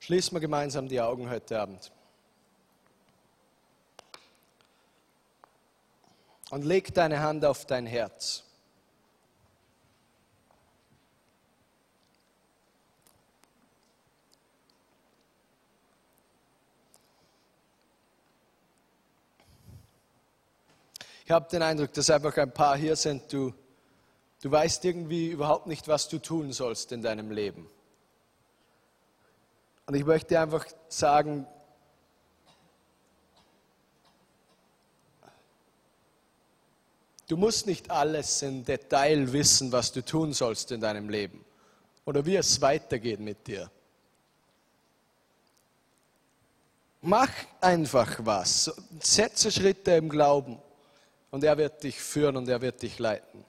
Schließen wir gemeinsam die Augen heute Abend. und leg deine Hand auf dein Herz. Ich habe den Eindruck, dass einfach ein paar hier sind, du, du weißt irgendwie überhaupt nicht, was du tun sollst in deinem Leben. Und ich möchte einfach sagen, Du musst nicht alles im Detail wissen, was du tun sollst in deinem Leben oder wie es weitergeht mit dir. Mach einfach was, setze Schritte im Glauben und er wird dich führen und er wird dich leiten.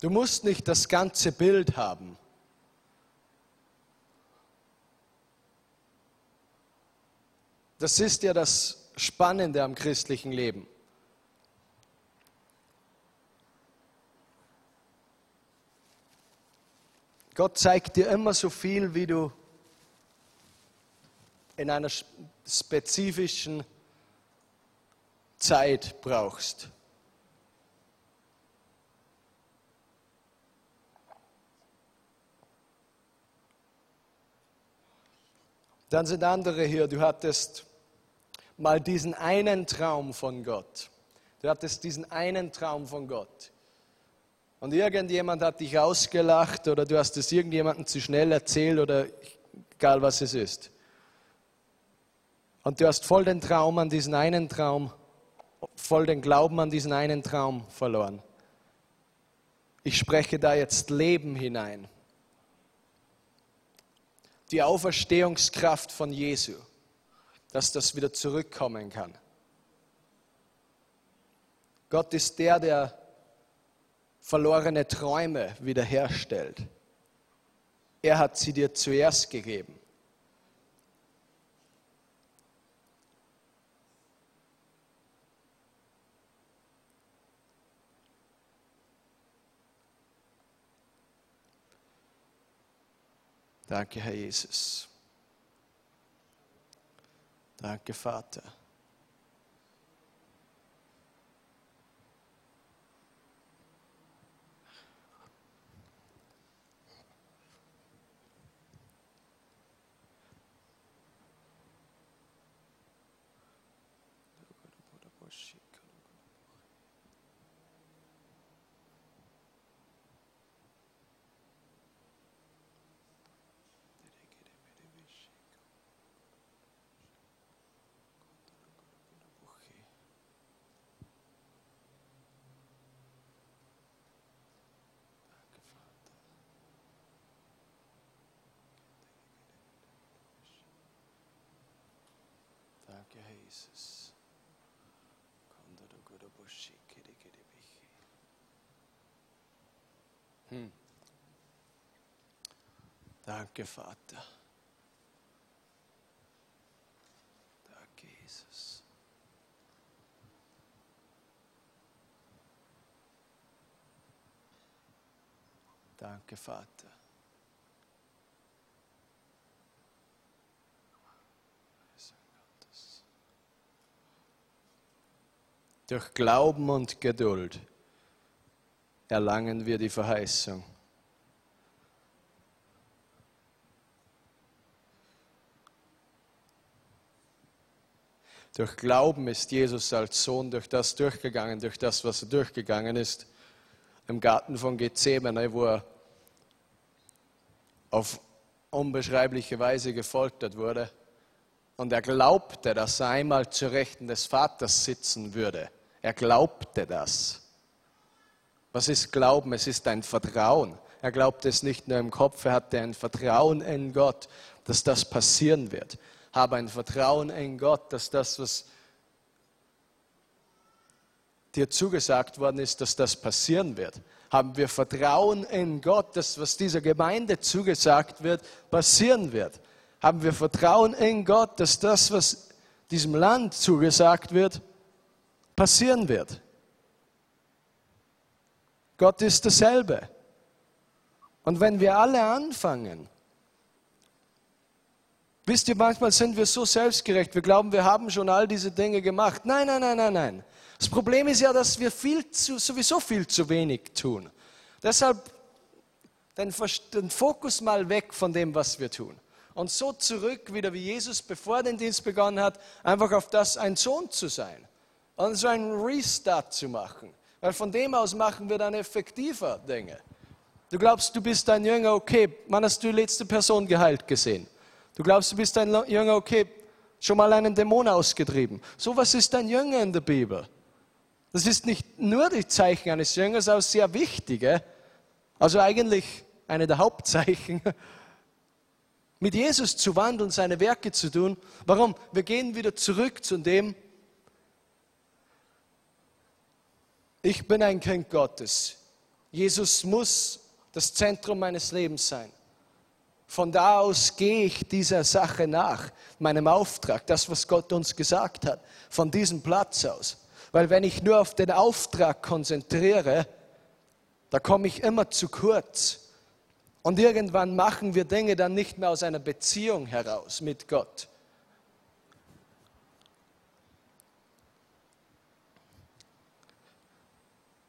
Du musst nicht das ganze Bild haben. Das ist ja das Spannende am christlichen Leben. Gott zeigt dir immer so viel, wie du in einer spezifischen Zeit brauchst. Dann sind andere hier, du hattest mal diesen einen Traum von Gott. Du hattest diesen einen Traum von Gott. Und irgendjemand hat dich ausgelacht oder du hast es irgendjemandem zu schnell erzählt oder egal was es ist. Und du hast voll den Traum an diesen einen Traum, voll den Glauben an diesen einen Traum verloren. Ich spreche da jetzt Leben hinein. Die Auferstehungskraft von Jesu dass das wieder zurückkommen kann. Gott ist der, der verlorene Träume wiederherstellt. Er hat sie dir zuerst gegeben. Danke, Herr Jesus. Danke, Vater. Danke, Jesus. Hm. Danke, Vater. Danke, Jesus. Danke, Vater. Durch Glauben und Geduld erlangen wir die Verheißung. Durch Glauben ist Jesus als Sohn durch das durchgegangen, durch das, was er durchgegangen ist, im Garten von Gethsemane, wo er auf unbeschreibliche Weise gefoltert wurde. Und er glaubte, dass er einmal zur Rechten des Vaters sitzen würde. Er glaubte das. Was ist Glauben? Es ist ein Vertrauen. Er glaubte es nicht nur im Kopf, er hatte ein Vertrauen in Gott, dass das passieren wird. Habe ein Vertrauen in Gott, dass das, was dir zugesagt worden ist, dass das passieren wird. Haben wir Vertrauen in Gott, dass was dieser Gemeinde zugesagt wird, passieren wird. Haben wir Vertrauen in Gott, dass das, was diesem Land zugesagt wird, passieren wird. Gott ist dasselbe. Und wenn wir alle anfangen, wisst ihr, manchmal sind wir so selbstgerecht, wir glauben, wir haben schon all diese Dinge gemacht. Nein, nein, nein, nein, nein. Das Problem ist ja, dass wir viel zu, sowieso viel zu wenig tun. Deshalb den, den Fokus mal weg von dem, was wir tun. Und so zurück, wieder wie Jesus, bevor er den Dienst begonnen hat, einfach auf das, ein Sohn zu sein und so einen Restart zu machen. Weil von dem aus machen wir dann effektiver Dinge. Du glaubst, du bist ein Jünger, okay, wann hast du die letzte Person geheilt gesehen? Du glaubst, du bist ein Jünger, okay, schon mal einen Dämon ausgetrieben. So was ist ein Jünger in der Bibel. Das ist nicht nur die Zeichen eines Jüngers, aber sehr wichtige, also eigentlich eine der Hauptzeichen, mit Jesus zu wandeln, seine Werke zu tun. Warum? Wir gehen wieder zurück zu dem, Ich bin ein Kind Gottes. Jesus muss das Zentrum meines Lebens sein. Von da aus gehe ich dieser Sache nach, meinem Auftrag, das, was Gott uns gesagt hat, von diesem Platz aus. Weil wenn ich nur auf den Auftrag konzentriere, da komme ich immer zu kurz. Und irgendwann machen wir Dinge dann nicht mehr aus einer Beziehung heraus mit Gott,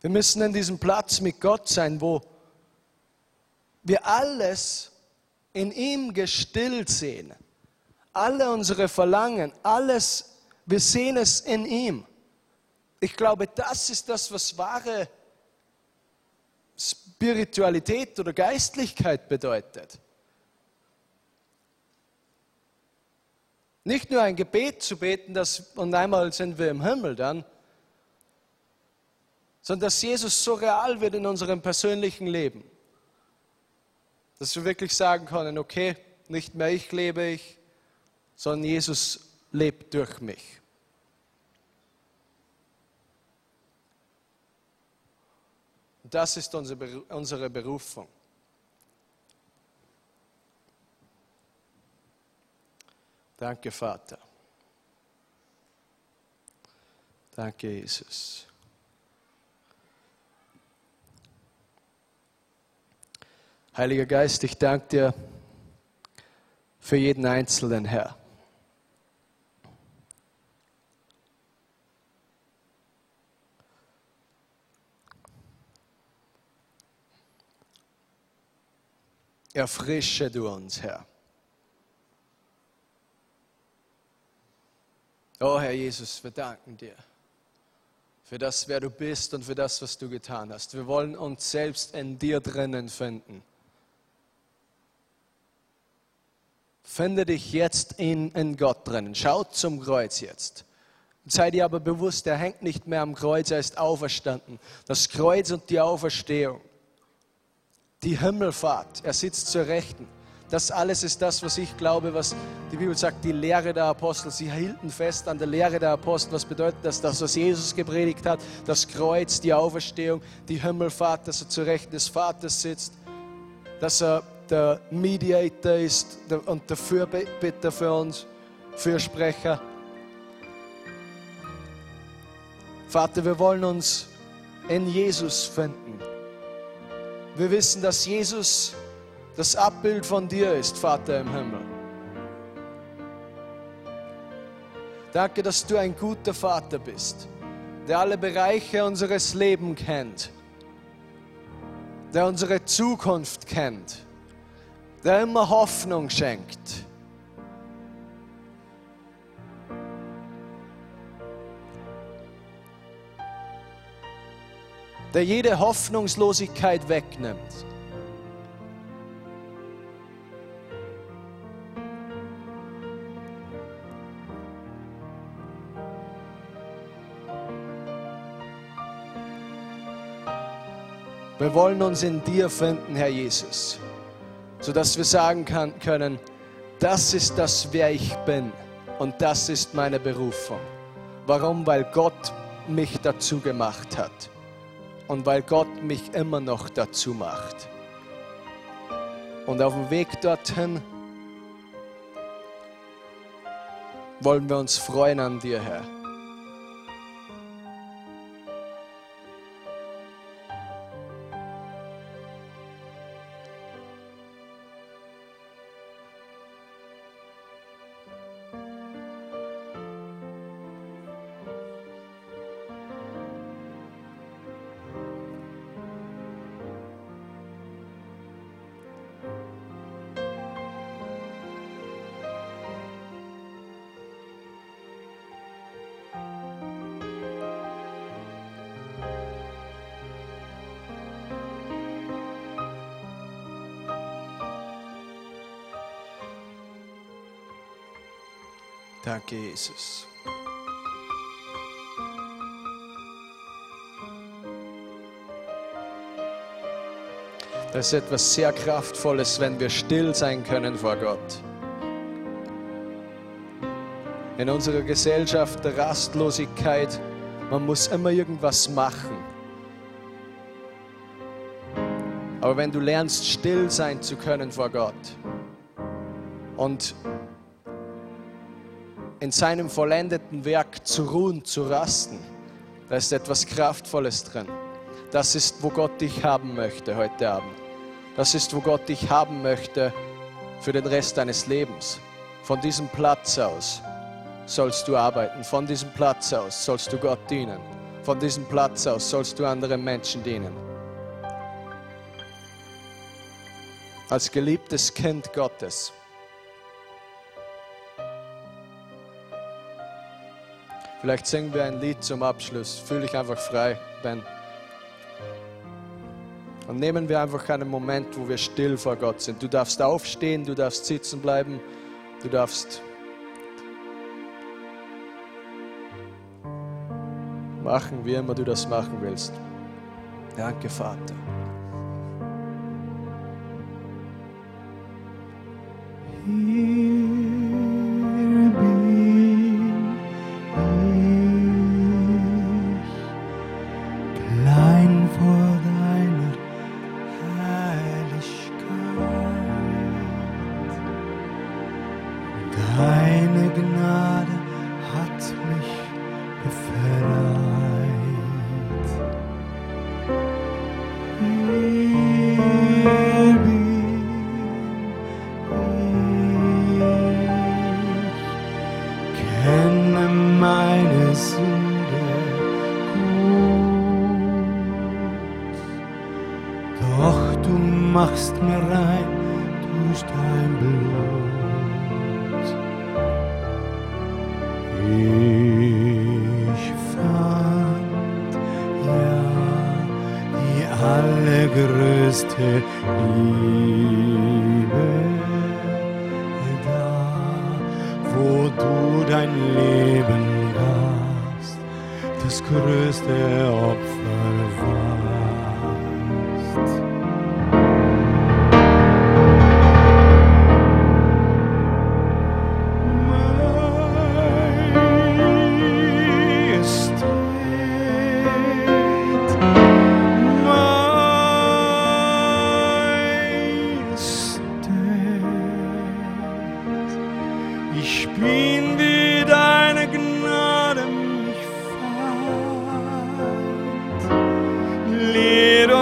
Wir müssen in diesem Platz mit Gott sein, wo wir alles in ihm gestillt sehen. Alle unsere Verlangen, alles, wir sehen es in ihm. Ich glaube, das ist das, was wahre Spiritualität oder Geistlichkeit bedeutet. Nicht nur ein Gebet zu beten, das, und einmal sind wir im Himmel dann, sondern dass Jesus so real wird in unserem persönlichen Leben. Dass wir wirklich sagen können, okay, nicht mehr ich lebe ich, sondern Jesus lebt durch mich. Das ist unsere Berufung. Danke, Vater. Danke, Jesus. Heiliger Geist, ich danke dir für jeden Einzelnen, Herr. Erfrische du uns, Herr. Oh Herr Jesus, wir danken dir für das, wer du bist und für das, was du getan hast. Wir wollen uns selbst in dir drinnen finden. Finde dich jetzt in, in Gott drinnen. Schau zum Kreuz jetzt. Sei dir aber bewusst, er hängt nicht mehr am Kreuz, er ist auferstanden. Das Kreuz und die Auferstehung, die Himmelfahrt, er sitzt zur Rechten. Das alles ist das, was ich glaube, was die Bibel sagt, die Lehre der Apostel. Sie hielten fest an der Lehre der Apostel. Was bedeutet das? Das, was Jesus gepredigt hat, das Kreuz, die Auferstehung, die Himmelfahrt, dass er zu Rechten des Vaters sitzt, dass er der Mediator ist und der Fürbitter für uns, Fürsprecher. Vater, wir wollen uns in Jesus finden. Wir wissen, dass Jesus das Abbild von dir ist, Vater im Himmel. Danke, dass du ein guter Vater bist, der alle Bereiche unseres Lebens kennt, der unsere Zukunft kennt, der immer Hoffnung schenkt. der jede Hoffnungslosigkeit wegnimmt. Wir wollen uns in dir finden, Herr Jesus, sodass wir sagen kann, können, das ist das, wer ich bin und das ist meine Berufung. Warum? Weil Gott mich dazu gemacht hat und weil Gott mich immer noch dazu macht. Und auf dem Weg dorthin wollen wir uns freuen an dir, Herr. Jesus. Das ist etwas sehr Kraftvolles, wenn wir still sein können vor Gott. In unserer Gesellschaft der Rastlosigkeit, man muss immer irgendwas machen. Aber wenn du lernst, still sein zu können vor Gott und in seinem vollendeten Werk zu ruhen, zu rasten. Da ist etwas Kraftvolles drin. Das ist, wo Gott dich haben möchte heute Abend. Das ist, wo Gott dich haben möchte für den Rest deines Lebens. Von diesem Platz aus sollst du arbeiten. Von diesem Platz aus sollst du Gott dienen. Von diesem Platz aus sollst du anderen Menschen dienen. Als geliebtes Kind Gottes. Vielleicht singen wir ein Lied zum Abschluss. Fühl dich einfach frei, Ben. Und nehmen wir einfach einen Moment, wo wir still vor Gott sind. Du darfst aufstehen, du darfst sitzen bleiben, du darfst machen, wie immer du das machen willst. Danke, Vater.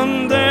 Lied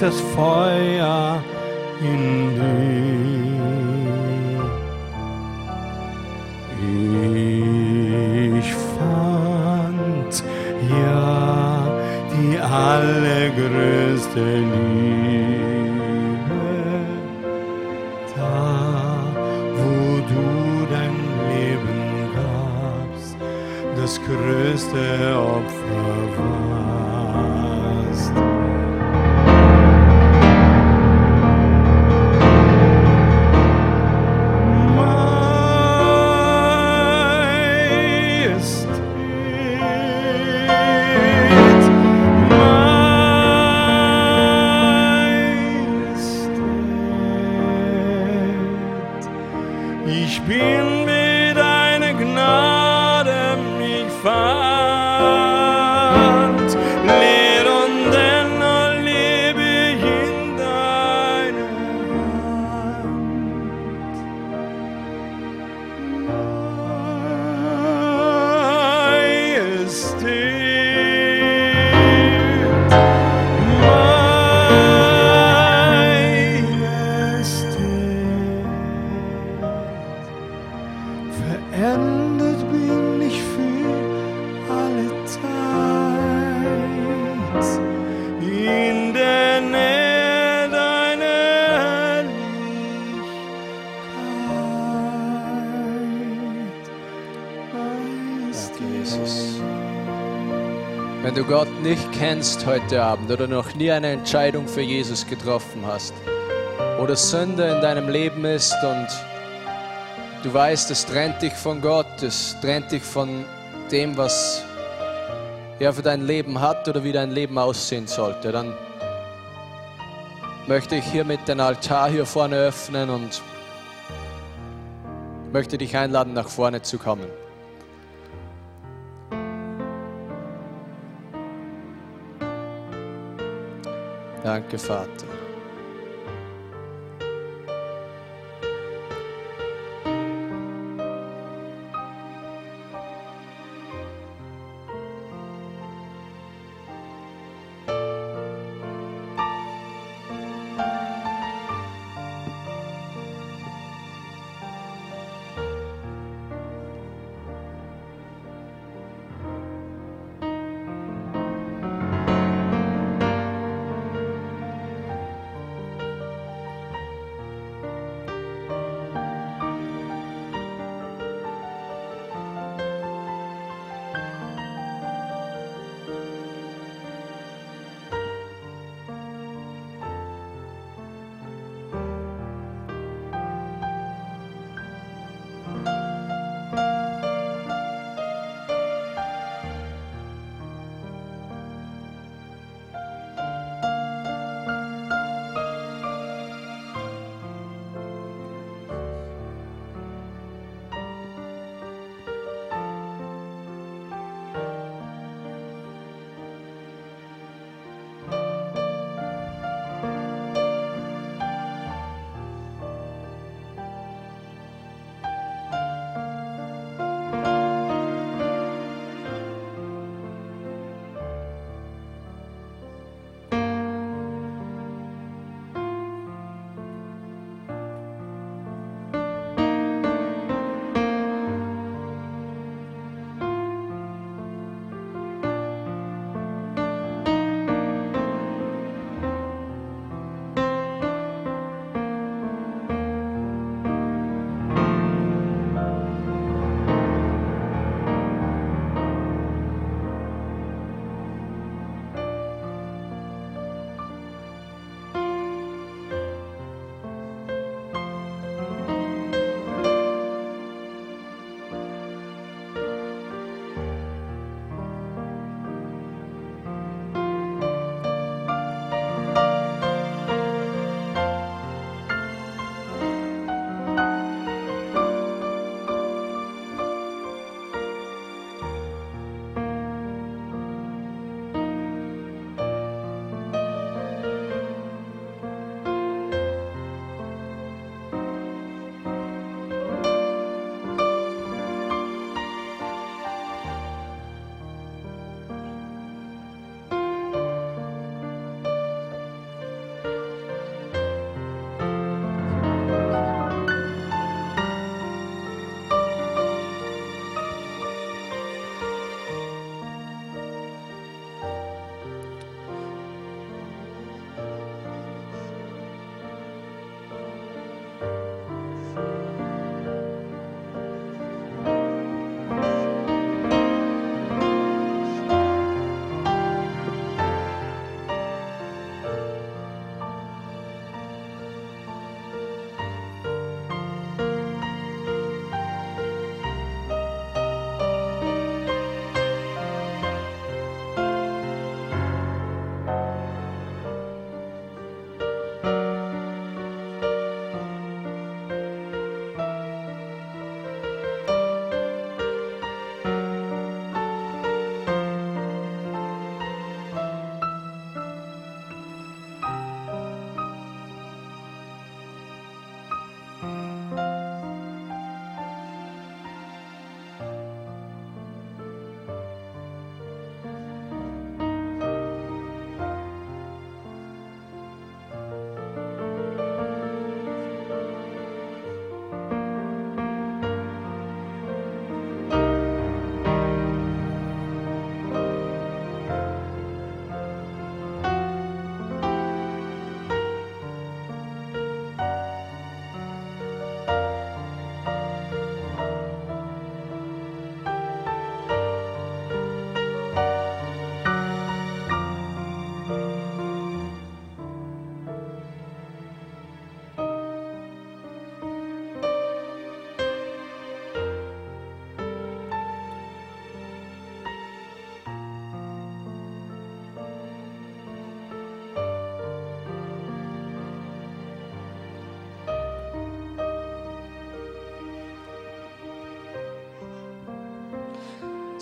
geheiligt durch nicht kennst heute Abend oder noch nie eine Entscheidung für Jesus getroffen hast oder Sünde in deinem Leben ist und du weißt, es trennt dich von Gott, es trennt dich von dem, was er für dein Leben hat oder wie dein Leben aussehen sollte, dann möchte ich hiermit den Altar hier vorne öffnen und möchte dich einladen, nach vorne zu kommen. Danke, Vater.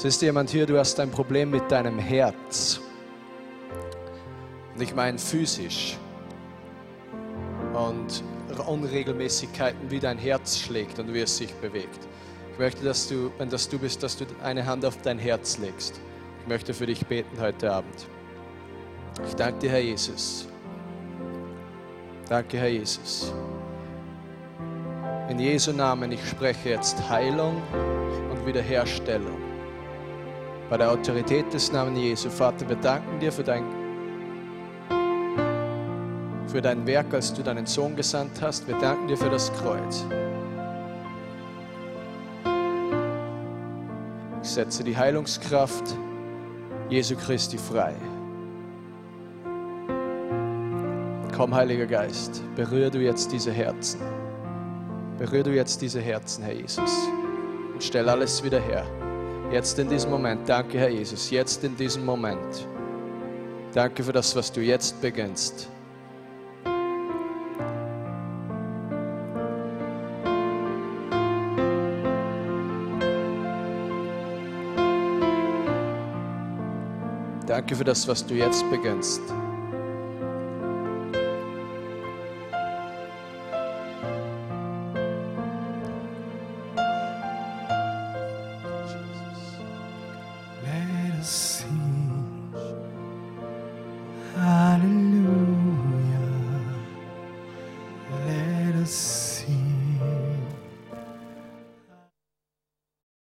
Es ist jemand hier, du hast ein Problem mit deinem Herz. Und ich meine physisch. Und Unregelmäßigkeiten, wie dein Herz schlägt und wie es sich bewegt. Ich möchte, dass du, wenn das du bist, dass du eine Hand auf dein Herz legst. Ich möchte für dich beten heute Abend. Ich danke dir, Herr Jesus. Danke, Herr Jesus. In Jesu Namen, ich spreche jetzt Heilung und Wiederherstellung. Bei der Autorität des Namens Jesu, Vater, wir danken dir für dein, für dein Werk, als du deinen Sohn gesandt hast. Wir danken dir für das Kreuz. Ich setze die Heilungskraft Jesu Christi frei. Komm, Heiliger Geist, berühr du jetzt diese Herzen. Berühr du jetzt diese Herzen, Herr Jesus, und stell alles wieder her. Jetzt in diesem Moment. Danke, Herr Jesus. Jetzt in diesem Moment. Danke für das, was du jetzt beginnst. Danke für das, was du jetzt beginnst.